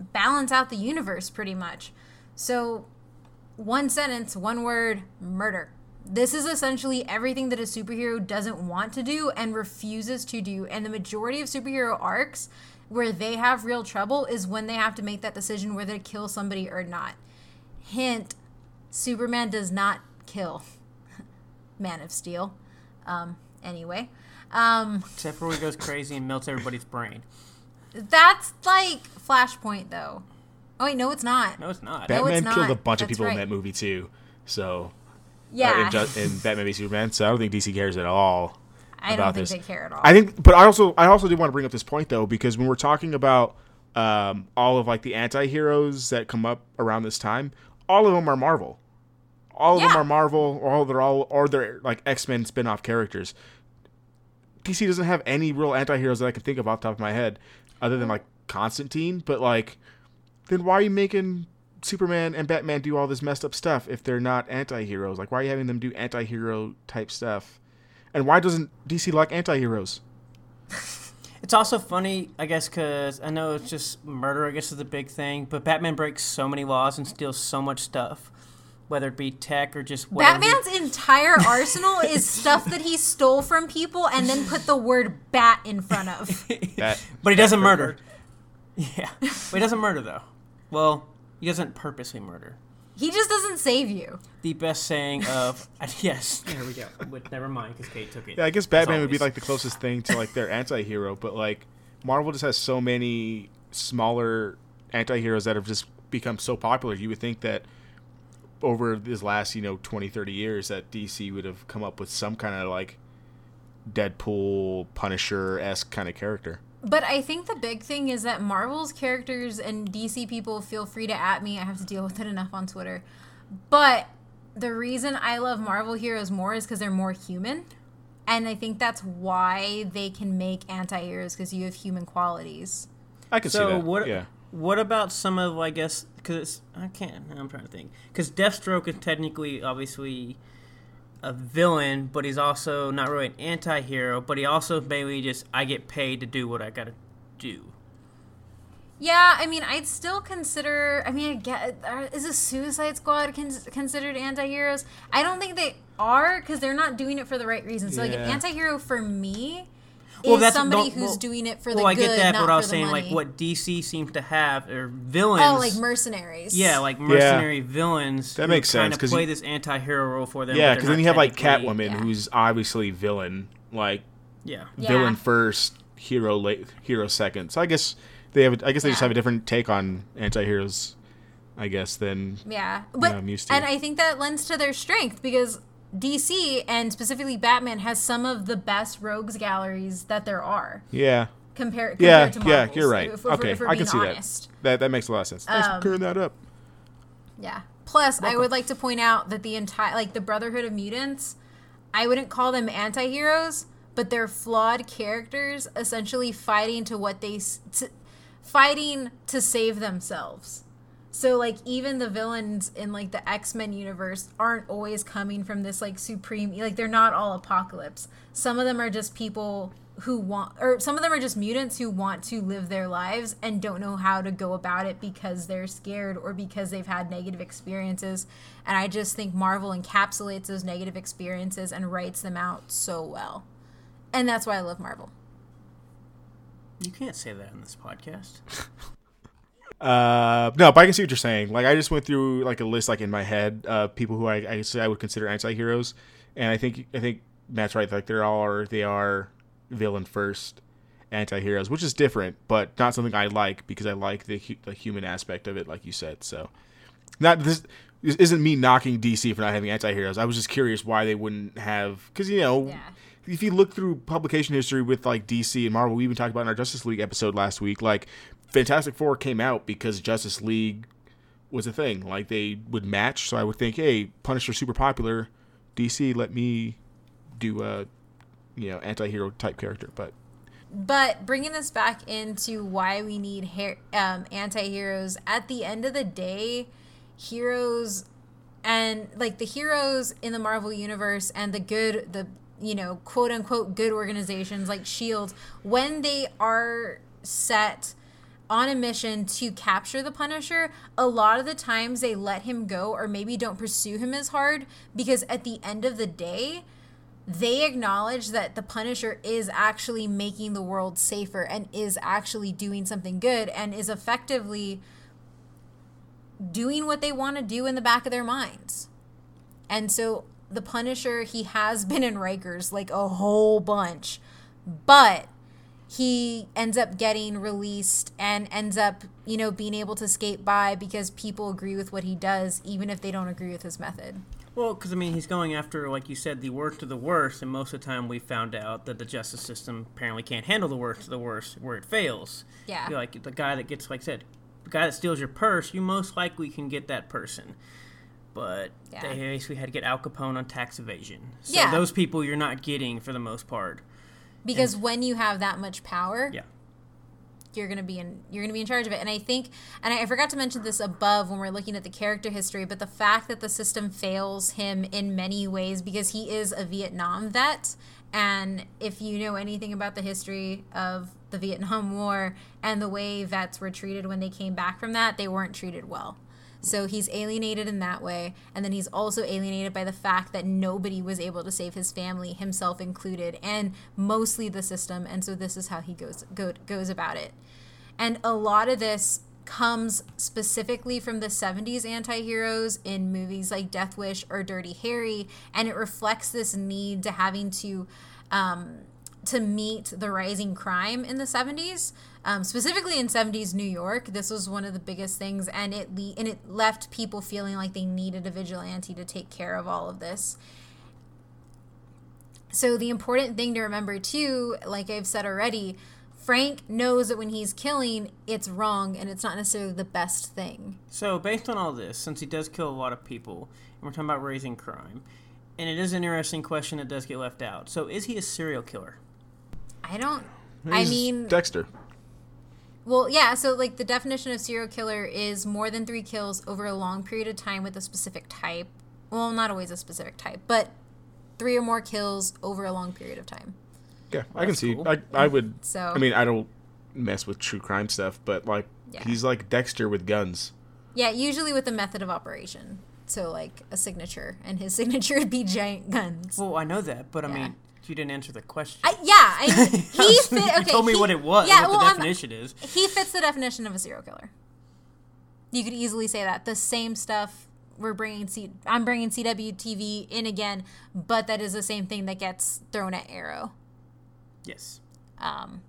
balance out the universe pretty much. So one sentence, one word, murder. This is essentially everything that a superhero doesn't want to do and refuses to do. And the majority of superhero arcs where they have real trouble is when they have to make that decision whether to kill somebody or not. Hint Superman does not kill. (laughs) Man of Steel. Um, anyway, um, Except for where he goes crazy and melts everybody's brain. that's like Flashpoint, though. Oh wait, no, it's not. No, it's not. No, it's Batman killed a not. bunch of That's people in that movie too. So Yeah, uh, in, Ju- in Batman v Superman. So I don't think DC cares at all. I don't think this. they care at all. I think, but I also I also do want to bring up this point though because when we're talking about um, all of like the anti-heroes that come up around this time, all of them are Marvel. All of them are Marvel, or all they're all or they're like X Men spin-off characters. DC doesn't have any real anti-heroes that I can think of off the top of my head, other than like Constantine. But like, then why are you making Superman and Batman do all this messed up stuff if they're not anti-heroes? Like, why are you having them do anti-hero type stuff? And why doesn't DC like anti-heroes? It's also funny, I guess, because I know it's just murder, I guess, is the big thing, but Batman breaks so many laws and steals so much stuff, whether it be tech or just whatever. Batman's entire arsenal is stuff that he stole from people and then put the word bat in front of. (laughs) Bat- But he doesn't murder. (laughs) Yeah. But he doesn't murder, though. Well, he doesn't purposely murder. He just doesn't save you. The best saying of. (laughs) yes, there we go. But never mind, because Kate took it. Yeah, I guess Batman would be like the closest thing to like their anti-hero, but like Marvel just has so many smaller anti-heroes that have just become so popular. You would think that over this last, you know, 20, 30 years that DC would have come up with some kind of like Deadpool, Punisher-esque kind of character. But I think the big thing is that Marvel's characters and DC people feel free to at me. I have to deal with it enough on Twitter. But the reason I love Marvel heroes more is because they're more human. And I think that's why they can make anti heroes because you have human qualities. I can see So that. what? Yeah. What about some of I guess because I can't. I'm trying to think because Deathstroke is technically obviously a villain, but he's also not really an anti-hero. But he also maybe just I get paid to do what I gotta do. Yeah, I mean, I'd still consider. I mean, I get. Uh, is a Suicide Squad con- considered anti heroes? I don't think they are because they're not doing it for the right reasons. So, like, an anti hero for me Well, is that's- somebody who's well- doing it for the well, I good, get that, not but for I was saying money. like what DC seems to have are oh, villains. Oh, like mercenaries. Yeah, like mercenary villains. That who makes kind sense, of 'cause play you- this anti-hero role for them. Yeah, because then you have like Catwoman, yeah. who's obviously villain, like Yeah. Yeah. villain first, hero late, hero second. So I guess they have. I guess they just have a different take on anti-heroes. I guess than Yeah, but I'm used to. and I think that lends to their strength because DC and specifically Batman has some of the best rogues galleries that there are. yeah. Compare, compared Yeah, to yeah, you're right. If, if, okay, if I can see honest. that. That that makes a lot of sense. Thanks Um, for clearing that up. Yeah. Plus, I would like to point out that the entire, like the Brotherhood of Mutants, I wouldn't call them anti-heroes, but they're flawed characters, essentially fighting to what they, to, fighting to save themselves. So like even the villains in like the X-Men universe aren't always coming from this like supreme like they're not all apocalypse. Some of them are just people who want or some of them are just mutants who want to live their lives and don't know how to go about it because they're scared or because they've had negative experiences. And I just think Marvel encapsulates those negative experiences and writes them out so well. And that's why I love Marvel. You can't say that in this podcast. (laughs) Uh, no, but I can see what you're saying. Like, I just went through like a list, like in my head, uh, people who I, I say I would consider anti-heroes, and I think I think Matt's right. Like, they're all are they are villain first, anti-heroes, which is different, but not something I like because I like the hu- the human aspect of it, like you said. So, not this. This isn't me knocking DC for not having anti-heroes. I was just curious why they wouldn't have, because you know, Yeah. if you look through publication history with like DC and Marvel, we even talked about in our Justice League episode last week, like Fantastic Four came out because Justice League was a thing. Like they would match, so I would think, hey, Punisher super popular, DC, let me do a you know anti-hero type character. But But bringing this back into why we need her- um, anti-heroes, at the end of the day, heroes and like the heroes in the Marvel universe and the good, the you know quote unquote good organizations like Shield, when they are set on a mission to capture the Punisher, a lot of the times they let him go or maybe don't pursue him as hard because at the end of the day, they acknowledge that the Punisher is actually making the world safer and is actually doing something good and is effectively doing what they want to do in the back of their minds. And so the Punisher, he has been in Rikers like a whole bunch, but he ends up getting released and ends up, you know, being able to skate by because people agree with what he does, even if they don't agree with his method. Well, because I mean, he's going after, like you said, the worst of the worst, and most of the time we found out that the justice system apparently can't handle the worst of the worst, where it fails. Yeah. You're like the guy that gets, like I said, the guy that steals your purse, you most likely can get that person. But Yeah. they basically had to get Al Capone on tax evasion. So Yeah. those people you're not getting for the most part. Because when you have that much power, Yeah. you're gonna be in you're gonna be in charge of it. And I think, and I, I forgot to mention this above when we're looking at the character history, but the fact that the system fails him in many ways because he is a Vietnam vet, and if you know anything about the history of the Vietnam War and the way vets were treated when they came back from that, they weren't treated well. So he's alienated in that way. And then he's also alienated by the fact that nobody was able to save his family, himself included, and mostly the system. And so this is how he goes go, goes about it. And a lot of this comes specifically from the 70s anti-heroes in movies like Death Wish or Dirty Harry and it reflects this need to having to um, to meet the rising crime in the 70s um, specifically in 70s new york this was one of the biggest things and it le- and it left people feeling like they needed a vigilante to take care of all of this so the important thing to remember too like i've said already frank knows that when he's killing it's wrong and it's not necessarily the best thing So, based on all this, since he does kill a lot of people, and we're talking about raising crime, and it is an interesting question that does get left out. So, is he a serial killer? i don't i mean Dexter. Well, yeah, so like the definition of serial killer is more than three kills over a long period of time with a specific type. Well, not always a specific type, but three or more kills over a long period of time. Yeah, I can see. cool. I I mm-hmm. would. So- I mean, I don't mess with true crime stuff, but like Yeah. he's like Dexter with guns. Yeah, usually with a method of operation. So like a signature, and his (laughs) signature would be giant guns. Well, I know that, but I Yeah. mean, you didn't answer the question. I, yeah, I, (laughs) he fit. Okay, you told me he- what it was, Yeah, what well, the I'm- is. he fits the definition of a serial killer. You could easily say that the same stuff we're bringing. C- I'm bringing CW TV in again, but that is the same thing that gets thrown at Arrow. Yes. Um,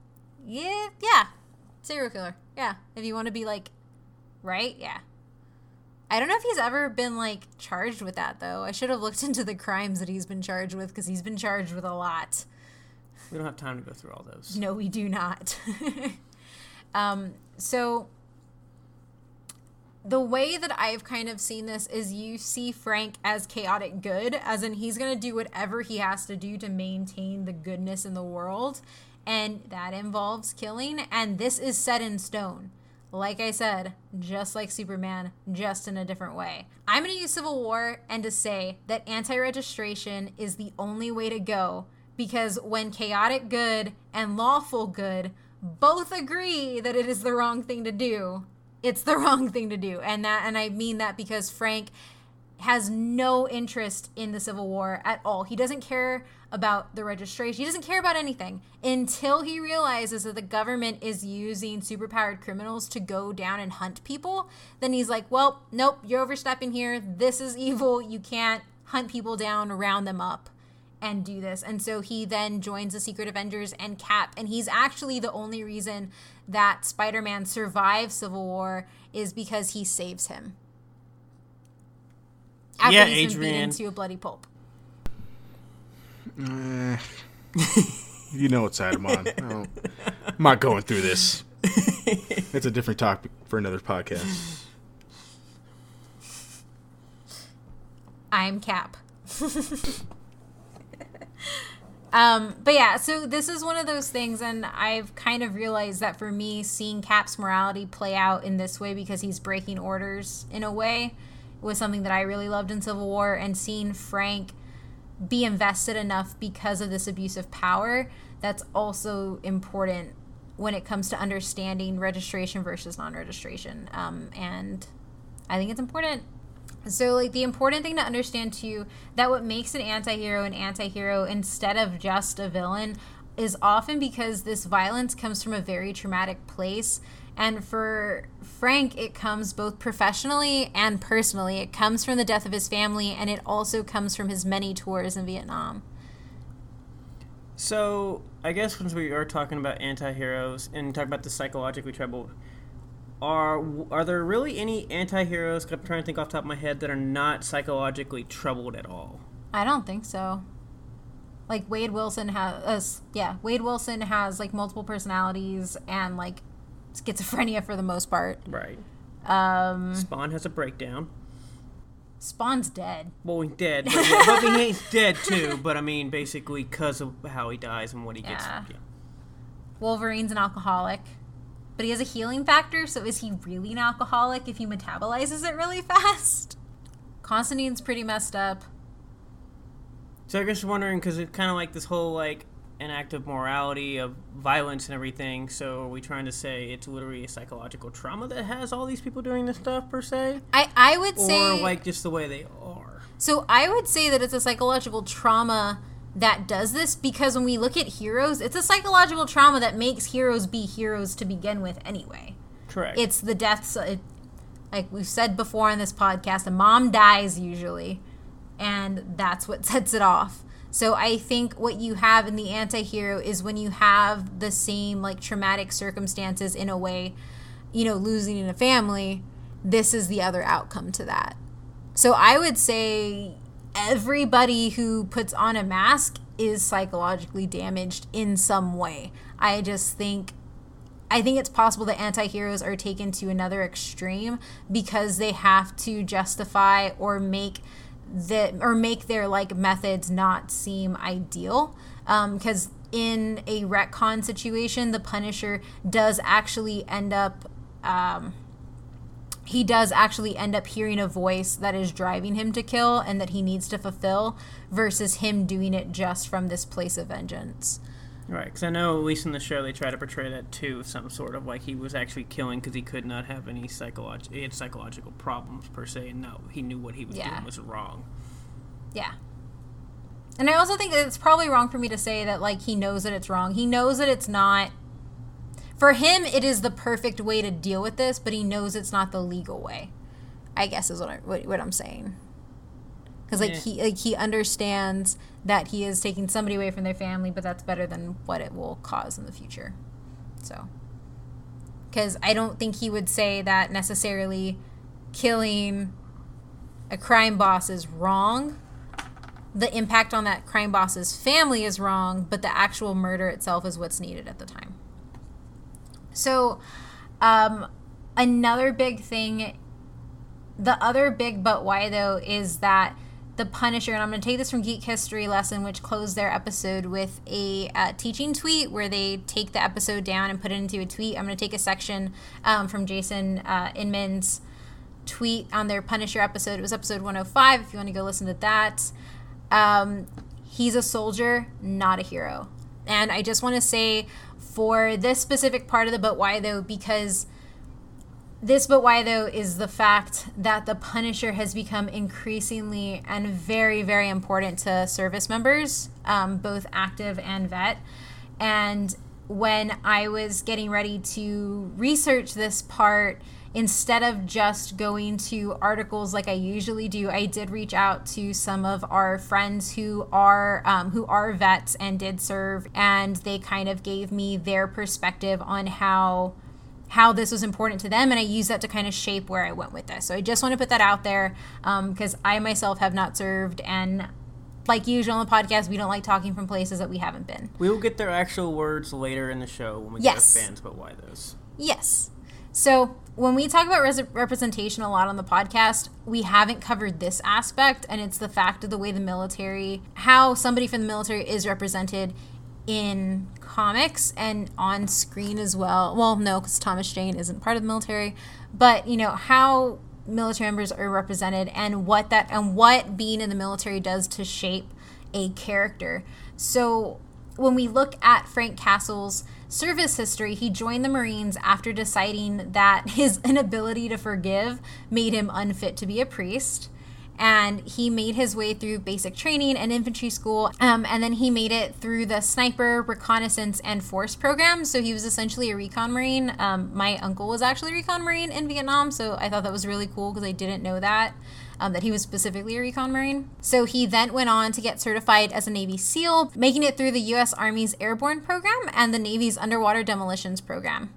yeah, yeah, serial killer. Yeah, if you want to be like, right? Yeah. I don't know if he's ever been like charged with that though. I should have looked (laughs) into the crimes that he's been charged with because he's been charged with a lot. We don't have time to go through all those. No, we do not. (laughs) um, so the way that I've kind of seen this is you see Frank as chaotic good, as in he's going to do whatever he has to do to maintain the goodness in the world, and that involves killing, and this is set in stone. Like I said, just like Superman, just in a different way. I'm going to use Civil War and to say that anti registration is the only way to go because when chaotic good and lawful good both agree that it is the wrong thing to do, it's the (laughs) wrong thing to do. And that and I mean that because Frank has no interest in the Civil War at all. He doesn't care about the registration. He doesn't care about anything until he realizes that the government is using superpowered criminals to go down and hunt people. Then he's like, "Well, nope, you're overstepping here. This is evil. You can't hunt people down, round them up." and do this. And so he then joins the Secret Avengers and Cap. And he's actually the only reason that Spider Man survives Civil War is because he saves him. After Yeah, he's been Adrian. beaten to a bloody pulp. Eh, you know what side I'm on. Don't- I'm not going through this. It's a different topic for another podcast. I'm Cap. um, but yeah, so this is one of those things, and I've kind of realized that for me, seeing Cap's morality play out in this way because he's breaking orders in a way was something that I really loved in Civil War, and seeing Frank be invested enough because of this abuse of power that's also important when it comes to understanding registration versus non-registration um, and i think it's important. So like the important thing to understand too that what makes an anti-hero an anti-hero instead of just a villain is often because this violence comes from a very traumatic place And for Frank, it comes both professionally and personally. It comes from the death of his family, and it also comes from his many tours in Vietnam. So, I guess since we are talking about anti-heroes and talk about the psychologically troubled, are are there really any anti-heroes? I'm trying to think off the top of my head that are not psychologically troubled at all. I don't think so. Like Wade Wilson has, uh, yeah, Wade Wilson has like multiple personalities and like schizophrenia for the most part. Right. Um, Spawn has a breakdown. Spawn's dead. Well, he's dead, but, (laughs) yeah, but he ain't dead too. But I mean, basically, because of how he dies and what he gets. Yeah. Yeah. Wolverine's an alcoholic, but he has a healing factor. So is he really an alcoholic if he metabolizes it really fast? Constantine's pretty messed up. So I guess wondering because it's kind of like this whole like an act of morality of violence and everything. So are we trying to say it's literally a psychological trauma that has all these people doing this stuff per se, I I would or say like just the way they are? So I would say that it's a psychological trauma that does this because when we look at heroes, it's a psychological trauma that makes heroes be heroes to begin with anyway. Correct. It's the deaths, uh, it, like we've said before in this podcast, a mom dies usually, and that's what (laughs) sets it off. So I think what you have in the anti-hero is when you have the same like traumatic circumstances in a way, you know, losing in a family, this is the other outcome to that. So I would say everybody who puts on a mask is psychologically damaged in some way. I just think I think it's possible that anti-heroes are taken to another extreme because they have to justify or make the or make their like methods not seem ideal. Because in a retcon situation the punisher does actually end up um, he does actually end up hearing a voice that is driving him to kill and that he needs to fulfill versus him doing it just from this place of vengeance right, because I know at least in the show they try to portray that too, some sort of like he was actually killing because he could not have any psychological, he had psychological problems per se, and no, he knew what he was Yeah. doing was wrong. Yeah. And I also think that it's probably wrong for me to say that like he knows that it's wrong. He knows that it's not for him it is the perfect way to deal with this, but he knows it's not the legal way. I guess is what I what, what I'm saying. Cuz like Yeah. he like he understands that he is taking somebody away from their family, but that's better than what it will cause in the future. So cuz I don't think he would say that necessarily killing a crime boss is wrong the impact on that crime boss's family is wrong, but the actual murder itself is what's needed at the time. So, um, another big thing, the other big but why though, is that the Punisher, and I'm going to take this from Geek History Lesson, which closed their episode with a uh, teaching tweet where they take the episode down and put it into a tweet. I'm going to take a section um, from Jason uh, Inman's tweet on their Punisher episode. It was episode 105. If you want to go listen to that, um, he's a soldier, not a hero. And I just want to say for this specific part of the but why though, because this but why though is the fact that the Punisher has become increasingly and very, very important to service members, um, both active and vet. And when I was getting ready to research this part, instead of just going to articles like I usually do, I did reach out to some of our friends who are um, who are vets and did serve, and they kind of gave me their perspective on how how this was important to them and i use that to kind of shape where i went with this so i just want to put that out there um, because i myself have not served and like usual on the podcast we don't like talking from places that we haven't been We will get their actual words later in the show when we Yes. get fans, but why those? Yes. So when we talk about res- representation a lot on the podcast, we haven't covered this aspect, and it's the fact of the way the military, how somebody from the military is represented in comics and on screen as well. Well, no, because Thomas Jane isn't part of the military, but you know how military members are represented and what that and what being in the military does to shape a character. So when we look at Frank Castle's service history, he joined the Marines after deciding that his (laughs) inability to forgive made him unfit to be a priest. And he made his way through basic training and infantry school um, and then he made it through the sniper reconnaissance and force program. So he was essentially a recon marine. Um, my uncle was actually a recon marine in vietnam so i thought that was really cool because i didn't know that um, that he was specifically a recon marine. So he then went on to get certified as a navy seal making it through the u.s army's airborne program and the navy's underwater demolitions program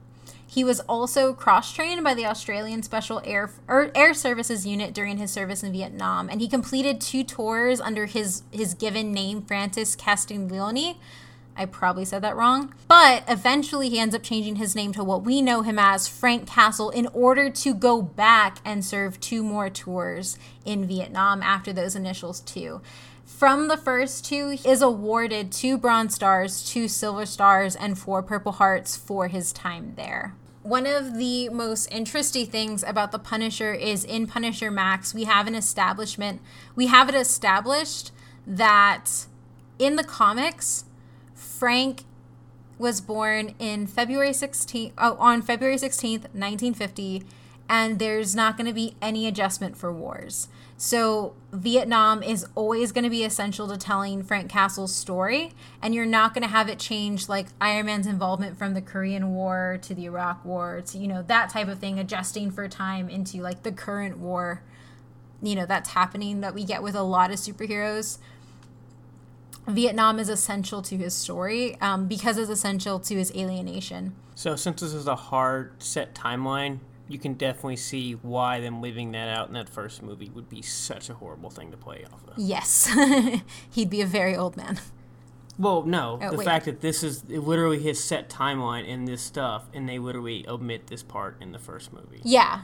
he was also cross trained by the Australian Special Air Air Services Unit during his service in Vietnam, and he completed two tours under his his given name, Francis Castiglione. I probably said that wrong. But eventually he ends up changing his name to what we know him as Frank Castle in order to go back and serve two more tours in Vietnam after those initials too. From the first two, is awarded two Bronze Stars, two Silver Stars, and four Purple Hearts for his time there. One of the most interesting things about the Punisher is in Punisher Max, we have an establishment, we have it established that in the comics, Frank was born in February 16th, oh, on February 16th, 1950, and there's not going to be any adjustment for wars. So, Vietnam is always going to be essential to telling Frank Castle's story, and you're not going to have it change like Iron Man's involvement from the Korean War to the Iraq War to, you know, that type of thing, adjusting for time into like the current war, you know, that's happening that we get with a lot of superheroes. Vietnam is essential to his story um, because it's essential to his alienation. So, since this is a hard set timeline, you can definitely see why them leaving that out in that first movie would be such a horrible thing to play off of. Yes, (laughs) he'd be a very old man. Well, no, Oh, the wait. fact that this is literally his set timeline in this stuff, and they literally omit this part in the first movie. Yeah.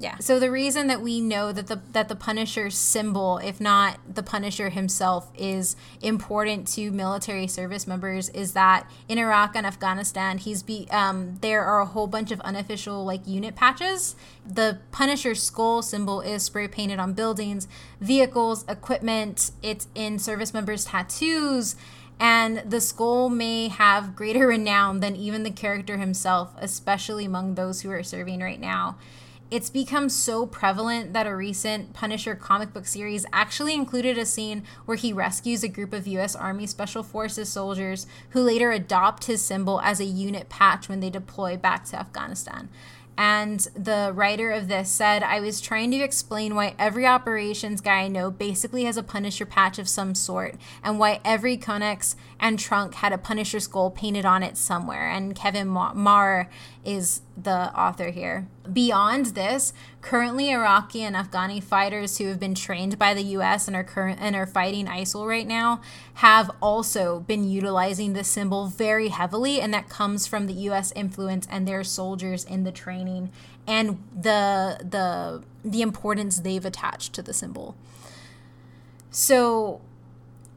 Yeah. So the reason that we know that the that the Punisher symbol, if not the Punisher himself, is important to military service members is that in Iraq and Afghanistan, he's be um, there are a whole bunch of unofficial like unit patches. The Punisher skull symbol is spray painted on buildings, vehicles, equipment. It's in service members' tattoos. And the skull may have greater (laughs) renown than even the character himself, especially among those who are serving right now it's become so prevalent that a recent Punisher comic book series actually included a scene where he rescues a group of U.S. Army Special Forces soldiers who later adopt his symbol as a unit patch when they deploy back to Afghanistan. And the writer of this said, I was trying to explain why every operations guy I know basically has a Punisher patch of some sort, and why every Connex and trunk had a Punisher skull painted on it somewhere. And Kevin Ma- Marr is the author here. Beyond this, currently Iraqi and Afghani fighters who have been trained by the U.S. and are current and are fighting ISIL right now have also been utilizing this symbol very heavily, and that comes from the U.S. influence and their soldiers in the training and the the the importance they've attached to the symbol. So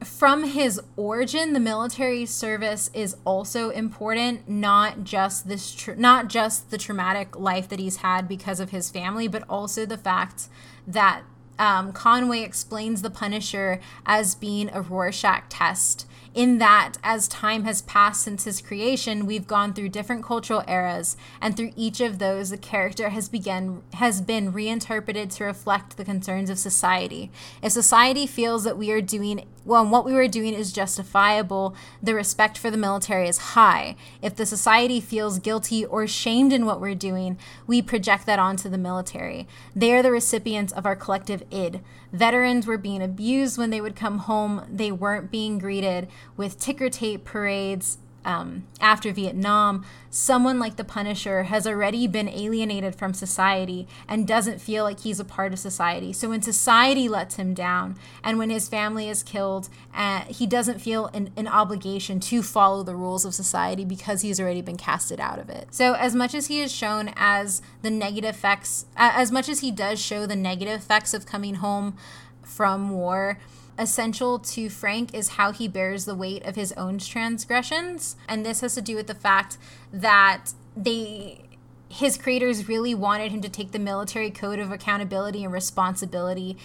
from his origin, the military service is also important. Not just this, tr- not just the traumatic life that he's had because of his family, but also the fact that um, Conway explains the Punisher as being a Rorschach test. In that, as time has passed since his creation, we've gone through different cultural eras, and through each of those, the character has begun has been reinterpreted to reflect the concerns of society. If society feels that we are doing well, what we were doing is justifiable, the respect for the military is high. If the society feels guilty or shamed in what we're doing, we project that onto the military. They are the recipients of our collective id. Veterans were being abused when they would come home. They weren't being greeted with ticker tape parades, um, after Vietnam, someone like the Punisher has already been alienated from society and doesn't feel like he's a part of society. So when society lets him down and when his family is killed, uh, he doesn't feel an, an obligation to follow the rules of society because he's already been casted out of it. So as much as he is shown as the negative effects, uh, as much as he does show the negative effects of coming home from war, essential to Frank is how he bears the weight of his own transgressions. And this has to do with the fact that they his creators really wanted him to take the military code of accountability and responsibility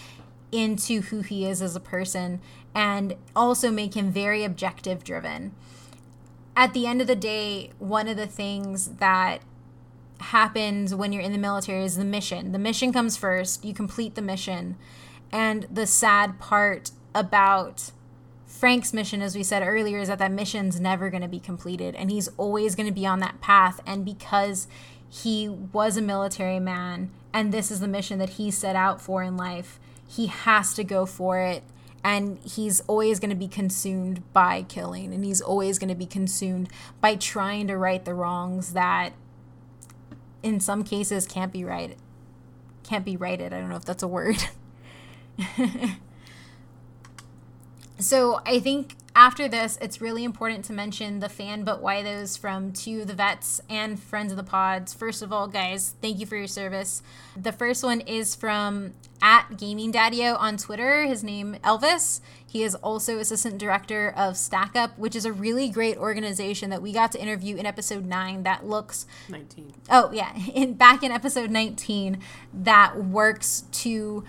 into who he is as a person and also make him very objective driven. At the end of the day, one of the things that happens when you're in the military is the mission. The mission comes first, you complete the mission And the sad part about Frank's mission, as we said earlier, is that that mission's never going to be completed, and he's always going to be on that path. And because he was a military man, and this is the mission that he set out for in life, he has to go for it. And he's always going to be consumed by killing, and he's always going to be consumed by trying to right the wrongs that, in some cases, can't be right. Can't be righted. I don't know if that's a word. (laughs) so I think after this, it's really important to mention the fan but why those from two of the vets and friends of the pods. First of all, guys, thank you for your service. The first one is from at Gaming Daddio on Twitter. His name Elvis. He is also assistant director of StackUp, which is a really great organization that we got to interview in episode nine. That looks 19. Oh yeah, (laughs) in back in episode 19, that works to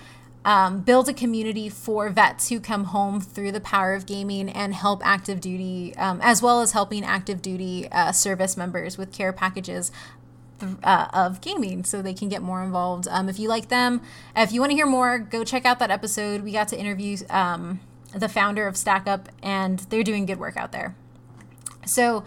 um, build a community for vets who come home through the power of gaming and help active duty, um, as well as helping active duty uh, service members with care packages uh, of gaming so they can get more involved. Um, if you like them, if you want to hear more, go check out that episode. We got to interview um, the founder of StackUp, and they're doing good work out there. So,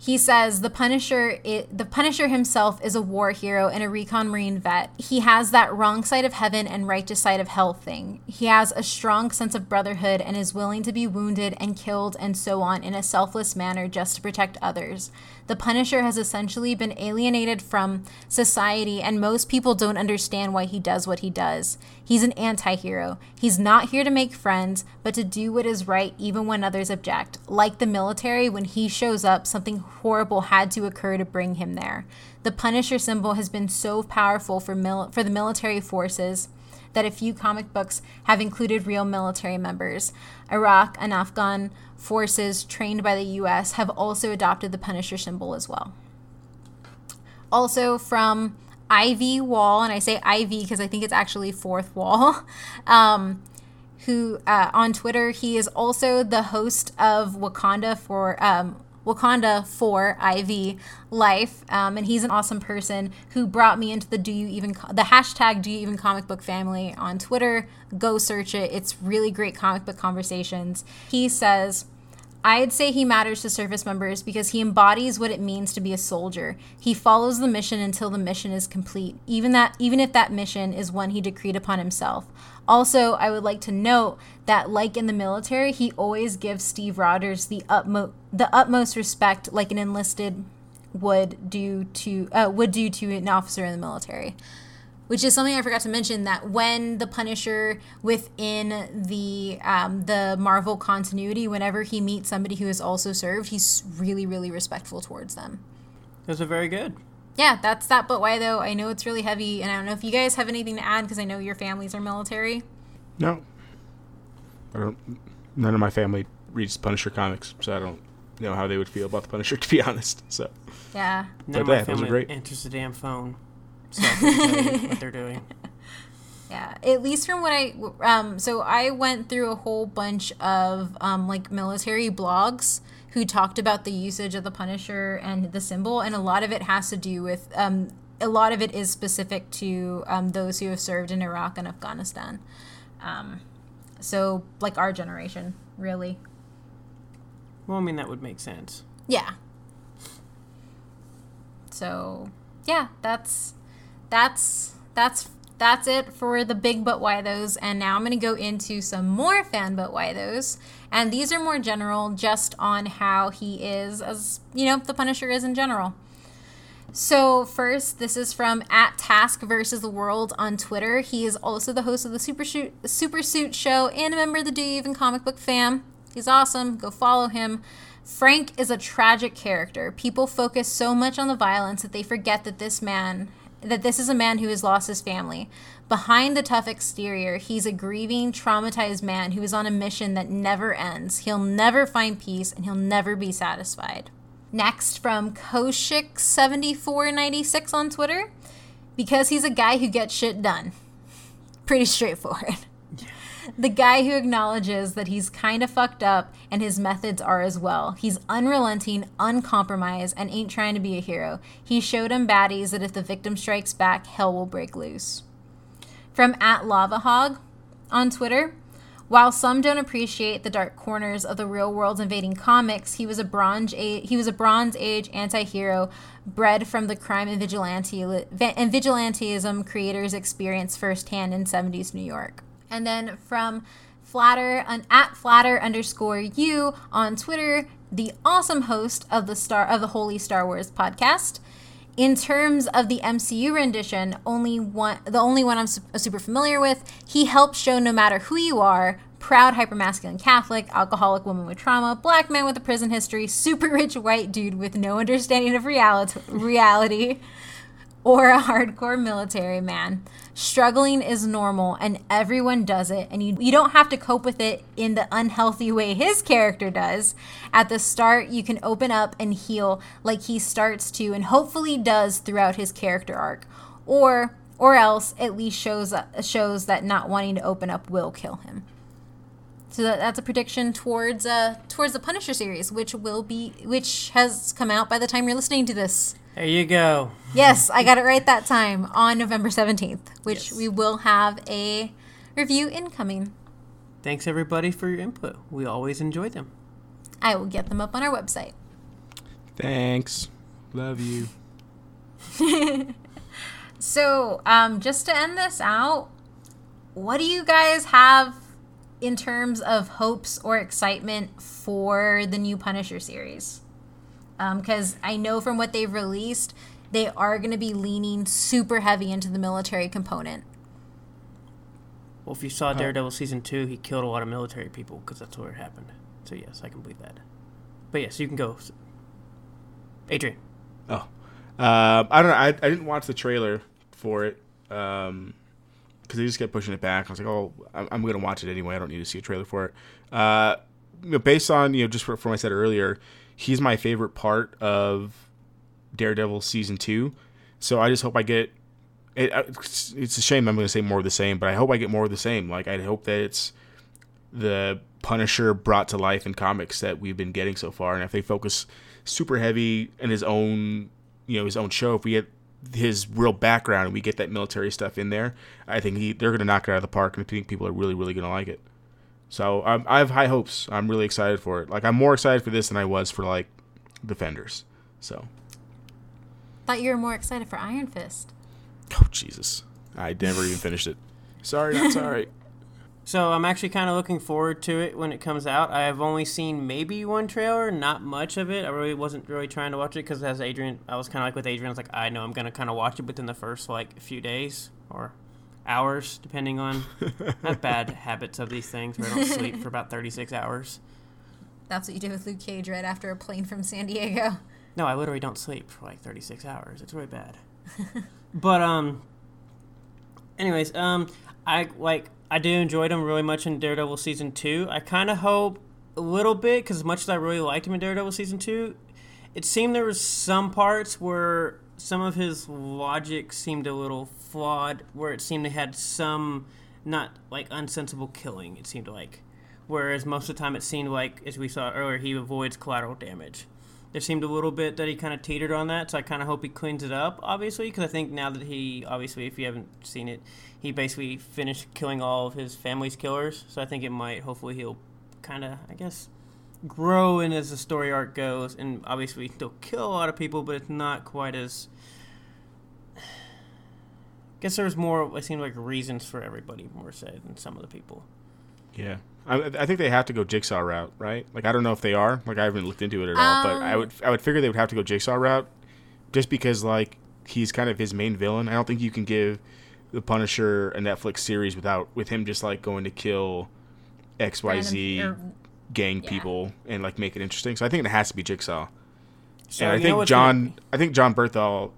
he says the Punisher, it, the Punisher himself is a war hero and a recon marine vet. He has that wrong side of heaven and righteous side of hell thing. He has a strong sense of brotherhood and is willing to be wounded and killed and so on in a selfless manner just to protect others. The Punisher has essentially been alienated from society, and most people don't understand why he does what he does. He's an anti hero. He's not here to make friends, but to do what is right even when others object. Like the military, when he shows up, something horrible had to occur to bring him there. The Punisher symbol has been so powerful for, mil- for the military forces that a few comic books have included real military members. Iraq and Afghan forces trained by the US have also adopted the Punisher symbol as well. Also from Ivy Wall, and I say Ivy because I think it's actually fourth wall. (laughs) Um, who uh, on Twitter he is also the host of Wakanda for um, Wakanda for IV Life, um, and he's an awesome person who brought me into the Do You Even the hashtag Do You Even comic book family on Twitter. Go search it; it's really great comic book conversations. He says. I'd say he matters to service members because he embodies what it means to be a soldier. He follows the mission until the mission is complete, even that even if that mission is one he decreed upon himself. Also, I would like to note that like in the military, he always gives Steve Rogers the utmost the utmost respect like an enlisted would do to uh, would do to an officer in the military which is something I forgot to mention that when the Punisher within the um, the Marvel continuity, whenever he meets somebody who has also served, he's really really respectful towards them. Those are very good. Yeah, that's that. But why though? I know it's really heavy, and I don't know if you guys have anything to add because I know your families are military. No, I don't. None of my family reads Punisher comics, so I don't know how they would feel about the Punisher. (laughs) To be honest, so Yeah. None of But my yeah, those are family great. answers the damn phone. So I can tell what they're doing. (laughs) Yeah, at least from what I um so I went through a whole bunch of um like military blogs who talked about the usage of the Punisher and the symbol and a lot of it has to do with um a lot of it is specific to um, those who have served in Iraq and Afghanistan. Um, so like our generation, really. Well, I mean, that would make sense. Yeah. So, yeah, that's that's that's that's it for the big but why those and now I'm going to go into some more fan but why those. And these are more general just on how he is as, you know, the Punisher is in general. So first, this is from at Task versus the World on Twitter. He is also the host of the Super Shoot Super Suit Show and a member of the Do You Even comic book fam. He's awesome. Go follow him. Frank is a tragic character. People focus so much on the violence that they forget that this man that this is a man who has lost his family. Behind the tough exterior, he's a grieving, traumatized man who is on a mission that never ends. He'll never find peace and he'll never be satisfied. Next, from Koshik7496 on Twitter, because he's a guy who gets shit done. (laughs) Pretty straightforward. The guy who acknowledges that he's kind of fucked up and his methods are as well. He's unrelenting, uncompromised, and ain't trying to be a hero. He showed him baddies that if the victim strikes back, hell will break loose. From at Lava Hog, on Twitter. While some don't appreciate the dark corners of the real world invading comics, he was a bronze age, he was a Bronze Age anti-hero bred from the crime and vigilante and vigilantism creators experienced firsthand in 70s New York. And then from flatter un, at flatter underscore you on Twitter, the awesome host of the star of the Holy Star Wars podcast. In terms of the MCU rendition, only one the only one I'm su- uh, super familiar with, he helps show no matter who you are, proud hypermasculine Catholic, alcoholic woman with trauma, black man with a prison history, super rich white dude with no understanding of reality, reality or a hardcore military man. Struggling is normal and everyone does it, and you, you don't have to cope with it in the unhealthy way his character does. At the start, you can open up and heal like he starts to and hopefully does throughout his character arc. Or or else at least shows shows that not wanting to open up will kill him. So that, that's a prediction towards uh towards the Punisher series, which will be which has come out by the time you're listening to this. There you go. Yes, I got it right that time on November 17th, which Yes. we will have a review incoming. Thanks everybody for your input. We always enjoy them. I will get them up on our website. Thanks. Love you. (laughs) So, um, just to end this out, what do you guys have in terms of hopes or excitement for the new Punisher series? Because I know from what they've released, they are going to be leaning super heavy into the military component. Well, if you saw Daredevil season two, he killed a lot of military people because that's where it happened. So yes, I can believe that. But yes, you can go. Adrian. Oh, uh, I don't know. I, I didn't watch the trailer for it because they just kept pushing it back. I was like, oh, I'm, I'm going to watch it anyway. I don't need to see a trailer for it. Uh, you know, based on you know just from what I said earlier, he's my favorite part of Daredevil season two. So I just hope I get. It, it's it's a shame I'm going to say more of the same, but I hope I get more of the same. Like I hope that it's the Punisher brought to life in comics that we've been getting so far, and if they focus super heavy in his own, you know, his own show, if we get his real background and we get that military stuff in there, I think he, they're going to knock it out of the park, and I think people are really, really going to like it. So um, I have high hopes. I'm really excited for it. Like I'm more excited for this than I was for like Defenders. So, Thought you were more excited for Iron Fist. oh Jesus, I never even finished it. Sorry, not sorry. (laughs) So I'm actually kind of looking forward to it when it comes out. I have only seen maybe one trailer, not much of it. I really wasn't really trying to watch it because as Adrian, I was kind of like with Adrian. I was like, I know I'm gonna kind of watch it within the first like few days or hours, depending on. I have bad (laughs) habits of these things where I don't sleep for about 36 hours. That's what you did with Luke Cage right after a plane from San Diego. No, I literally don't sleep for like 36 hours. It's really bad. (laughs) but um anyways, um I like I do enjoyed him really much in Daredevil season 2. I kind of hope a little bit cuz as much as I really liked him in Daredevil season 2, it seemed there was some parts where some of his logic seemed a little flawed where it seemed he had some not like unsensible killing it seemed like whereas most of the time it seemed like as we saw earlier he avoids collateral damage there seemed a little bit that he kind of teetered on that, so I kind of hope he cleans it up, obviously, because I think now that he, obviously, if you haven't seen it, he basically finished killing all of his family's killers, so I think it might, hopefully, he'll kind of, I guess, grow in as the story arc goes, and obviously, he'll kill a lot of people, but it's not quite as. I guess there's more, it seemed like reasons for everybody, more so than some of the people. Yeah, I, I think they have to go Jigsaw route, right? Like I don't know if they are. Like I haven't looked into it at all, but I Um, would I would figure they would have to go Jigsaw route, just because like he's kind of his main villain. I don't think you can give the Punisher a Netflix series without with him just like going to kill X Y Z gang yeah. people and like make it interesting. So I think it has to be Jigsaw. So, and I think John, I think Jon Bernthal,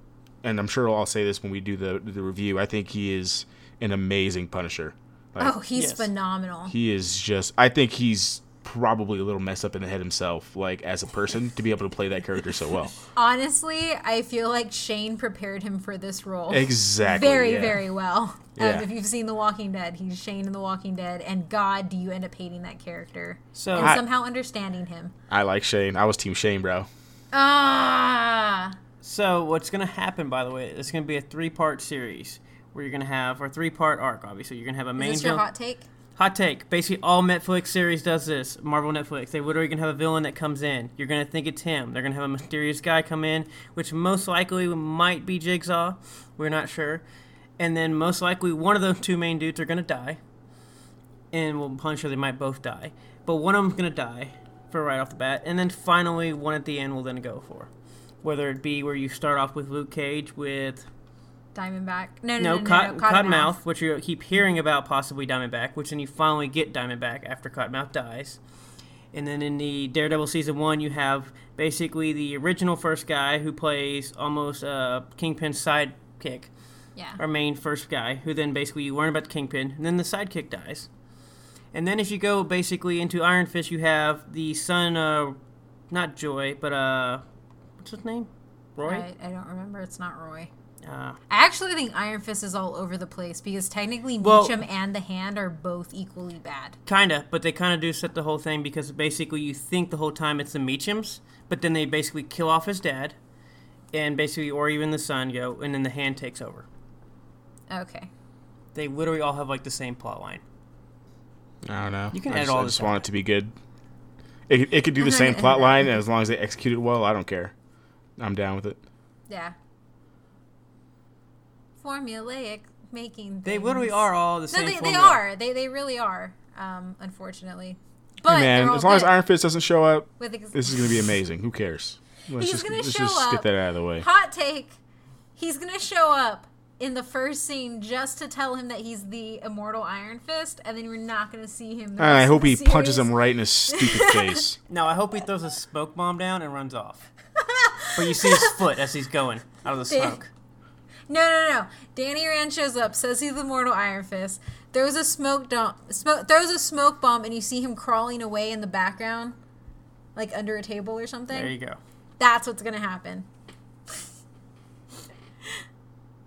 and I'm sure I'll say this when we do the the review. I think he is an amazing Punisher. Like, Oh, he's Yes. phenomenal. he is just. I think he's probably a little messed up in the head himself, like as a person, to be able to play that character so well. (laughs) Honestly, I feel like Shane prepared him for this role. Exactly. Very, yeah. very well. Yeah. Um, if you've seen The Walking Dead, he's Shane in The Walking Dead, and God, do you end up hating that character So- and I- somehow understanding him? I like Shane. I was Team Shane, bro. Ah, So what's going to happen, by the way? It's going to be a three-part series where you're going to have, or three-part arc. Obviously, you're going to have a is main this your hot take? Hot take. Basically, all Netflix series does this. Marvel Netflix. They literally are gonna have a villain that comes in. You're gonna think it's him. They're gonna have a mysterious guy come in, which most likely might be Jigsaw. We're not sure. And then most likely one of the two main dudes are gonna die. And well, Punisher they might both die, but one of them's gonna die for right off the bat. And then finally, one at the end will then go for, whether it be where you start off with Luke Cage with Diamondback. No, no, no, no, no, Cot- no, Cottonmouth, which you keep hearing about possibly Diamondback, which then you finally get Diamondback after Cottonmouth dies. And then in the Daredevil season one, you have basically the original first guy who plays almost uh, Kingpin's sidekick, Yeah. our main first guy, who then basically you learn about the Kingpin, and then the sidekick dies. And then if you go basically into Iron Fist, you have the son, uh, not Joy, but uh, what's his name? Roy. I, I don't remember. It's not Roy. Uh, I actually think Iron Fist is all over the place because technically Well- Meachum and the Hand are both equally bad. Kinda, but they kind of do set the whole thing because basically you think the whole time it's the Meachums, but then they basically kill off his dad, and basically, or even the son go, and then the hand takes over. Okay. They literally all have like the same plot line. I don't know. You can I edit just, all I this just out. want it to be good. It, it could do the (laughs) same plot line, as long as they execute it well, I don't care. I'm down with it. Yeah. Formulaic making. They things. literally are all the No, same. they, they formula. are. They they really are. Um, unfortunately, but Hey, man, as long as Iron Fist doesn't show up, with ex- this is going to be amazing. Who cares? Let's He's just, gonna let's show just up. get that out of the way. hot take. He's gonna show up in the first scene just to tell him that he's the immortal Iron Fist, and then we're not gonna see him. the And I hope of the he punches him right in his stupid (laughs) face. No, I hope he throws a smoke bomb down and runs off. But you see his foot as he's going out of the smoke. No, no, no. Danny Rand shows up, says he's the mortal Iron Fist, throws a smoke dump, smoke, throws a smoke bomb, and you see him crawling away in the background, like under a table or something. There you go. That's what's gonna happen.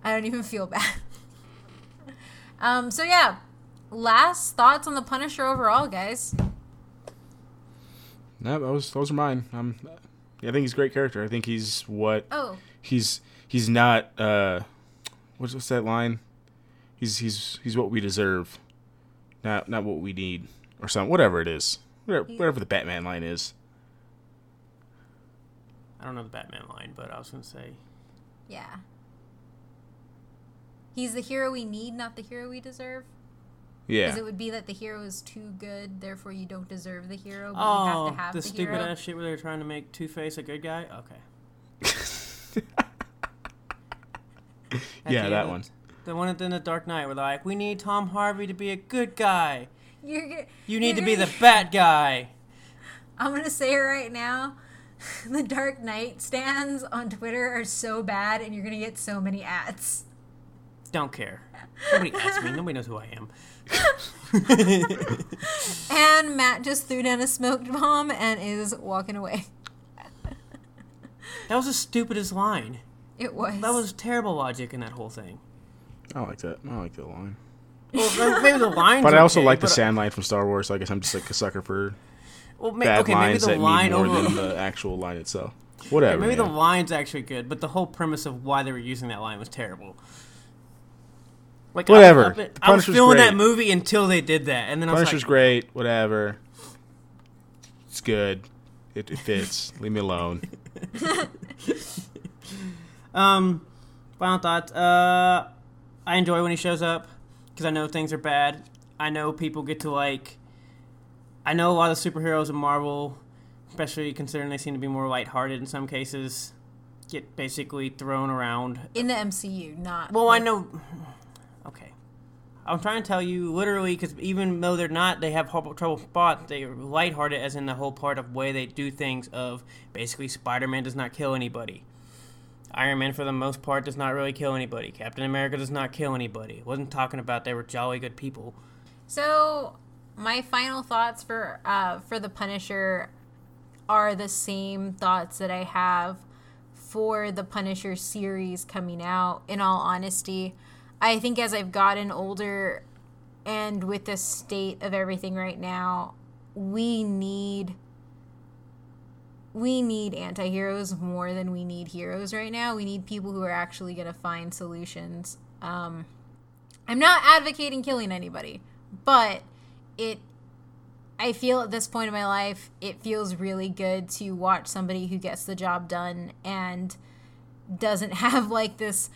I don't even feel bad. um. So yeah, last thoughts on the Punisher overall, guys. No, those those are mine. Um, I think he's a great character. I think he's what Oh, he's he's not. Uh, what's what's that line? He's he's he's what we deserve, not not what we need or something. Whatever it is, whatever, whatever the Batman line is. I don't know the Batman line, but I was gonna say yeah. He's the hero we need, not the hero we deserve. Yeah, Because it would be that the hero is too good, therefore you don't deserve the hero, but you Oh, have to oh, have the, the, stupid hero. ass shit where they're trying to make Two Face a good guy. Okay. (laughs) Yeah, that end, one. The one in the Dark Knight where they're like, we need Tom Harvey to be a good guy. You're, g- You need to you're be the gonna- bad (laughs) guy. I'm gonna say it right now. (laughs) The Dark Knight stands on Twitter are so bad, and you're gonna get so many ads. Don't care. Nobody asks me. Nobody knows who I am. (laughs) And Matt just threw down a smoked bomb and is walking away. That was the stupidest line. It was. That was terrible logic in that whole thing. I like that. I like that line. Well, maybe the lines. (laughs) But I also okay, like the but- sand line from Star Wars. So I guess I'm just like a sucker for Well, may, bad okay, maybe lines the that line mean more over. than (laughs) the actual line itself. Whatever. maybe the line's actually good, but the whole premise of why they were using that line was terrible. Like Whatever. I, I, The I was Punisher's feeling that great. movie until they did that, and then I was Punisher's like, great. Whatever. It's good. It, it fits. (laughs) Leave me alone. (laughs) Um, final thoughts. Uh, I enjoy when he shows up because I know things are bad. I know people get to like. I know a lot of superheroes in Marvel, especially considering they seem to be more lighthearted in some cases, get basically thrown around. in the MCU, not. Well, I know. Okay. I'm trying to tell you literally because even though they're not, they have trouble spot. They're lighthearted, as in the whole part of way they do things. Of basically, Spider-Man does not kill anybody. Iron Man, for the most part, does not really kill anybody. Captain America does not kill anybody. wasn't talking about they were jolly good people. So my final thoughts for uh, for the Punisher are the same thoughts that I have for the Punisher series coming out. In all honesty, I think as I've gotten older and with the state of everything right now, we need we need anti-heroes more than we need heroes right now. We need people who are actually going to find solutions. Um, I'm not advocating killing anybody, but it I feel at this point in my life, it feels really good to watch somebody who gets the job done and doesn't (laughs) have like this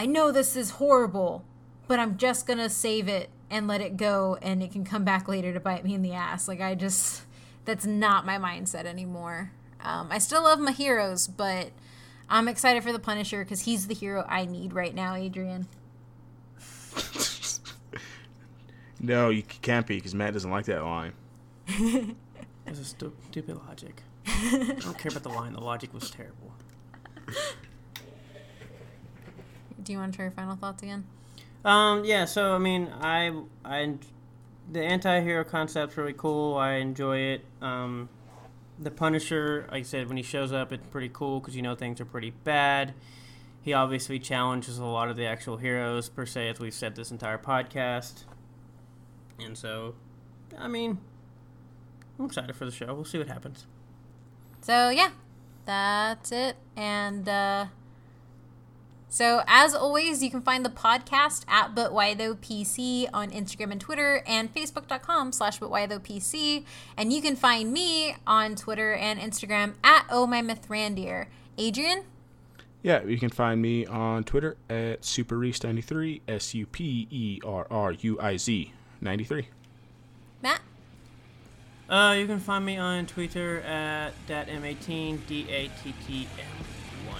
I know this is horrible, but I'm just going to save it and let it go and it can come back later to bite me in the ass. Like I just that's not my mindset anymore. Um, I still love my heroes, but I'm excited for the Punisher because he's the hero I need right now, Adrian. (laughs) No, you can't be because Matt doesn't like that line. This is stu- stupid logic. (laughs) I don't care about the line. The logic was terrible. (laughs) Do you want to share your final thoughts again? Um, yeah. So I mean, I I the anti-hero concept's really cool. I enjoy it. Um, the Punisher, like I said, when he shows up, it's pretty cool because you know things are pretty bad. He obviously challenges a lot of the actual heroes per se, as we've said this entire podcast. And so, I mean, I'm excited for the show. We'll see what happens. So yeah, that's it. And uh, so as always, you can find the podcast at But Why Though PC on Instagram and Twitter and Facebook.com slash But Why Though PC. And you can find me on Twitter and Instagram at Oh My Myth Randier. Adrian? Yeah, you can find me on Twitter at superruiz93, S U P E R R U I Z 93. Matt? Uh, you can find me on Twitter at datm18, D-A-T-T-M-1.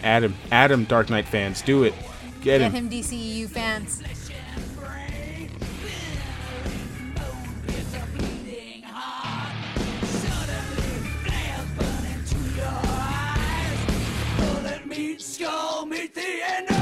Adam, Adam, Dark Knight fans, do it. Get Get him. him DCU fans. Meet skull, meet the end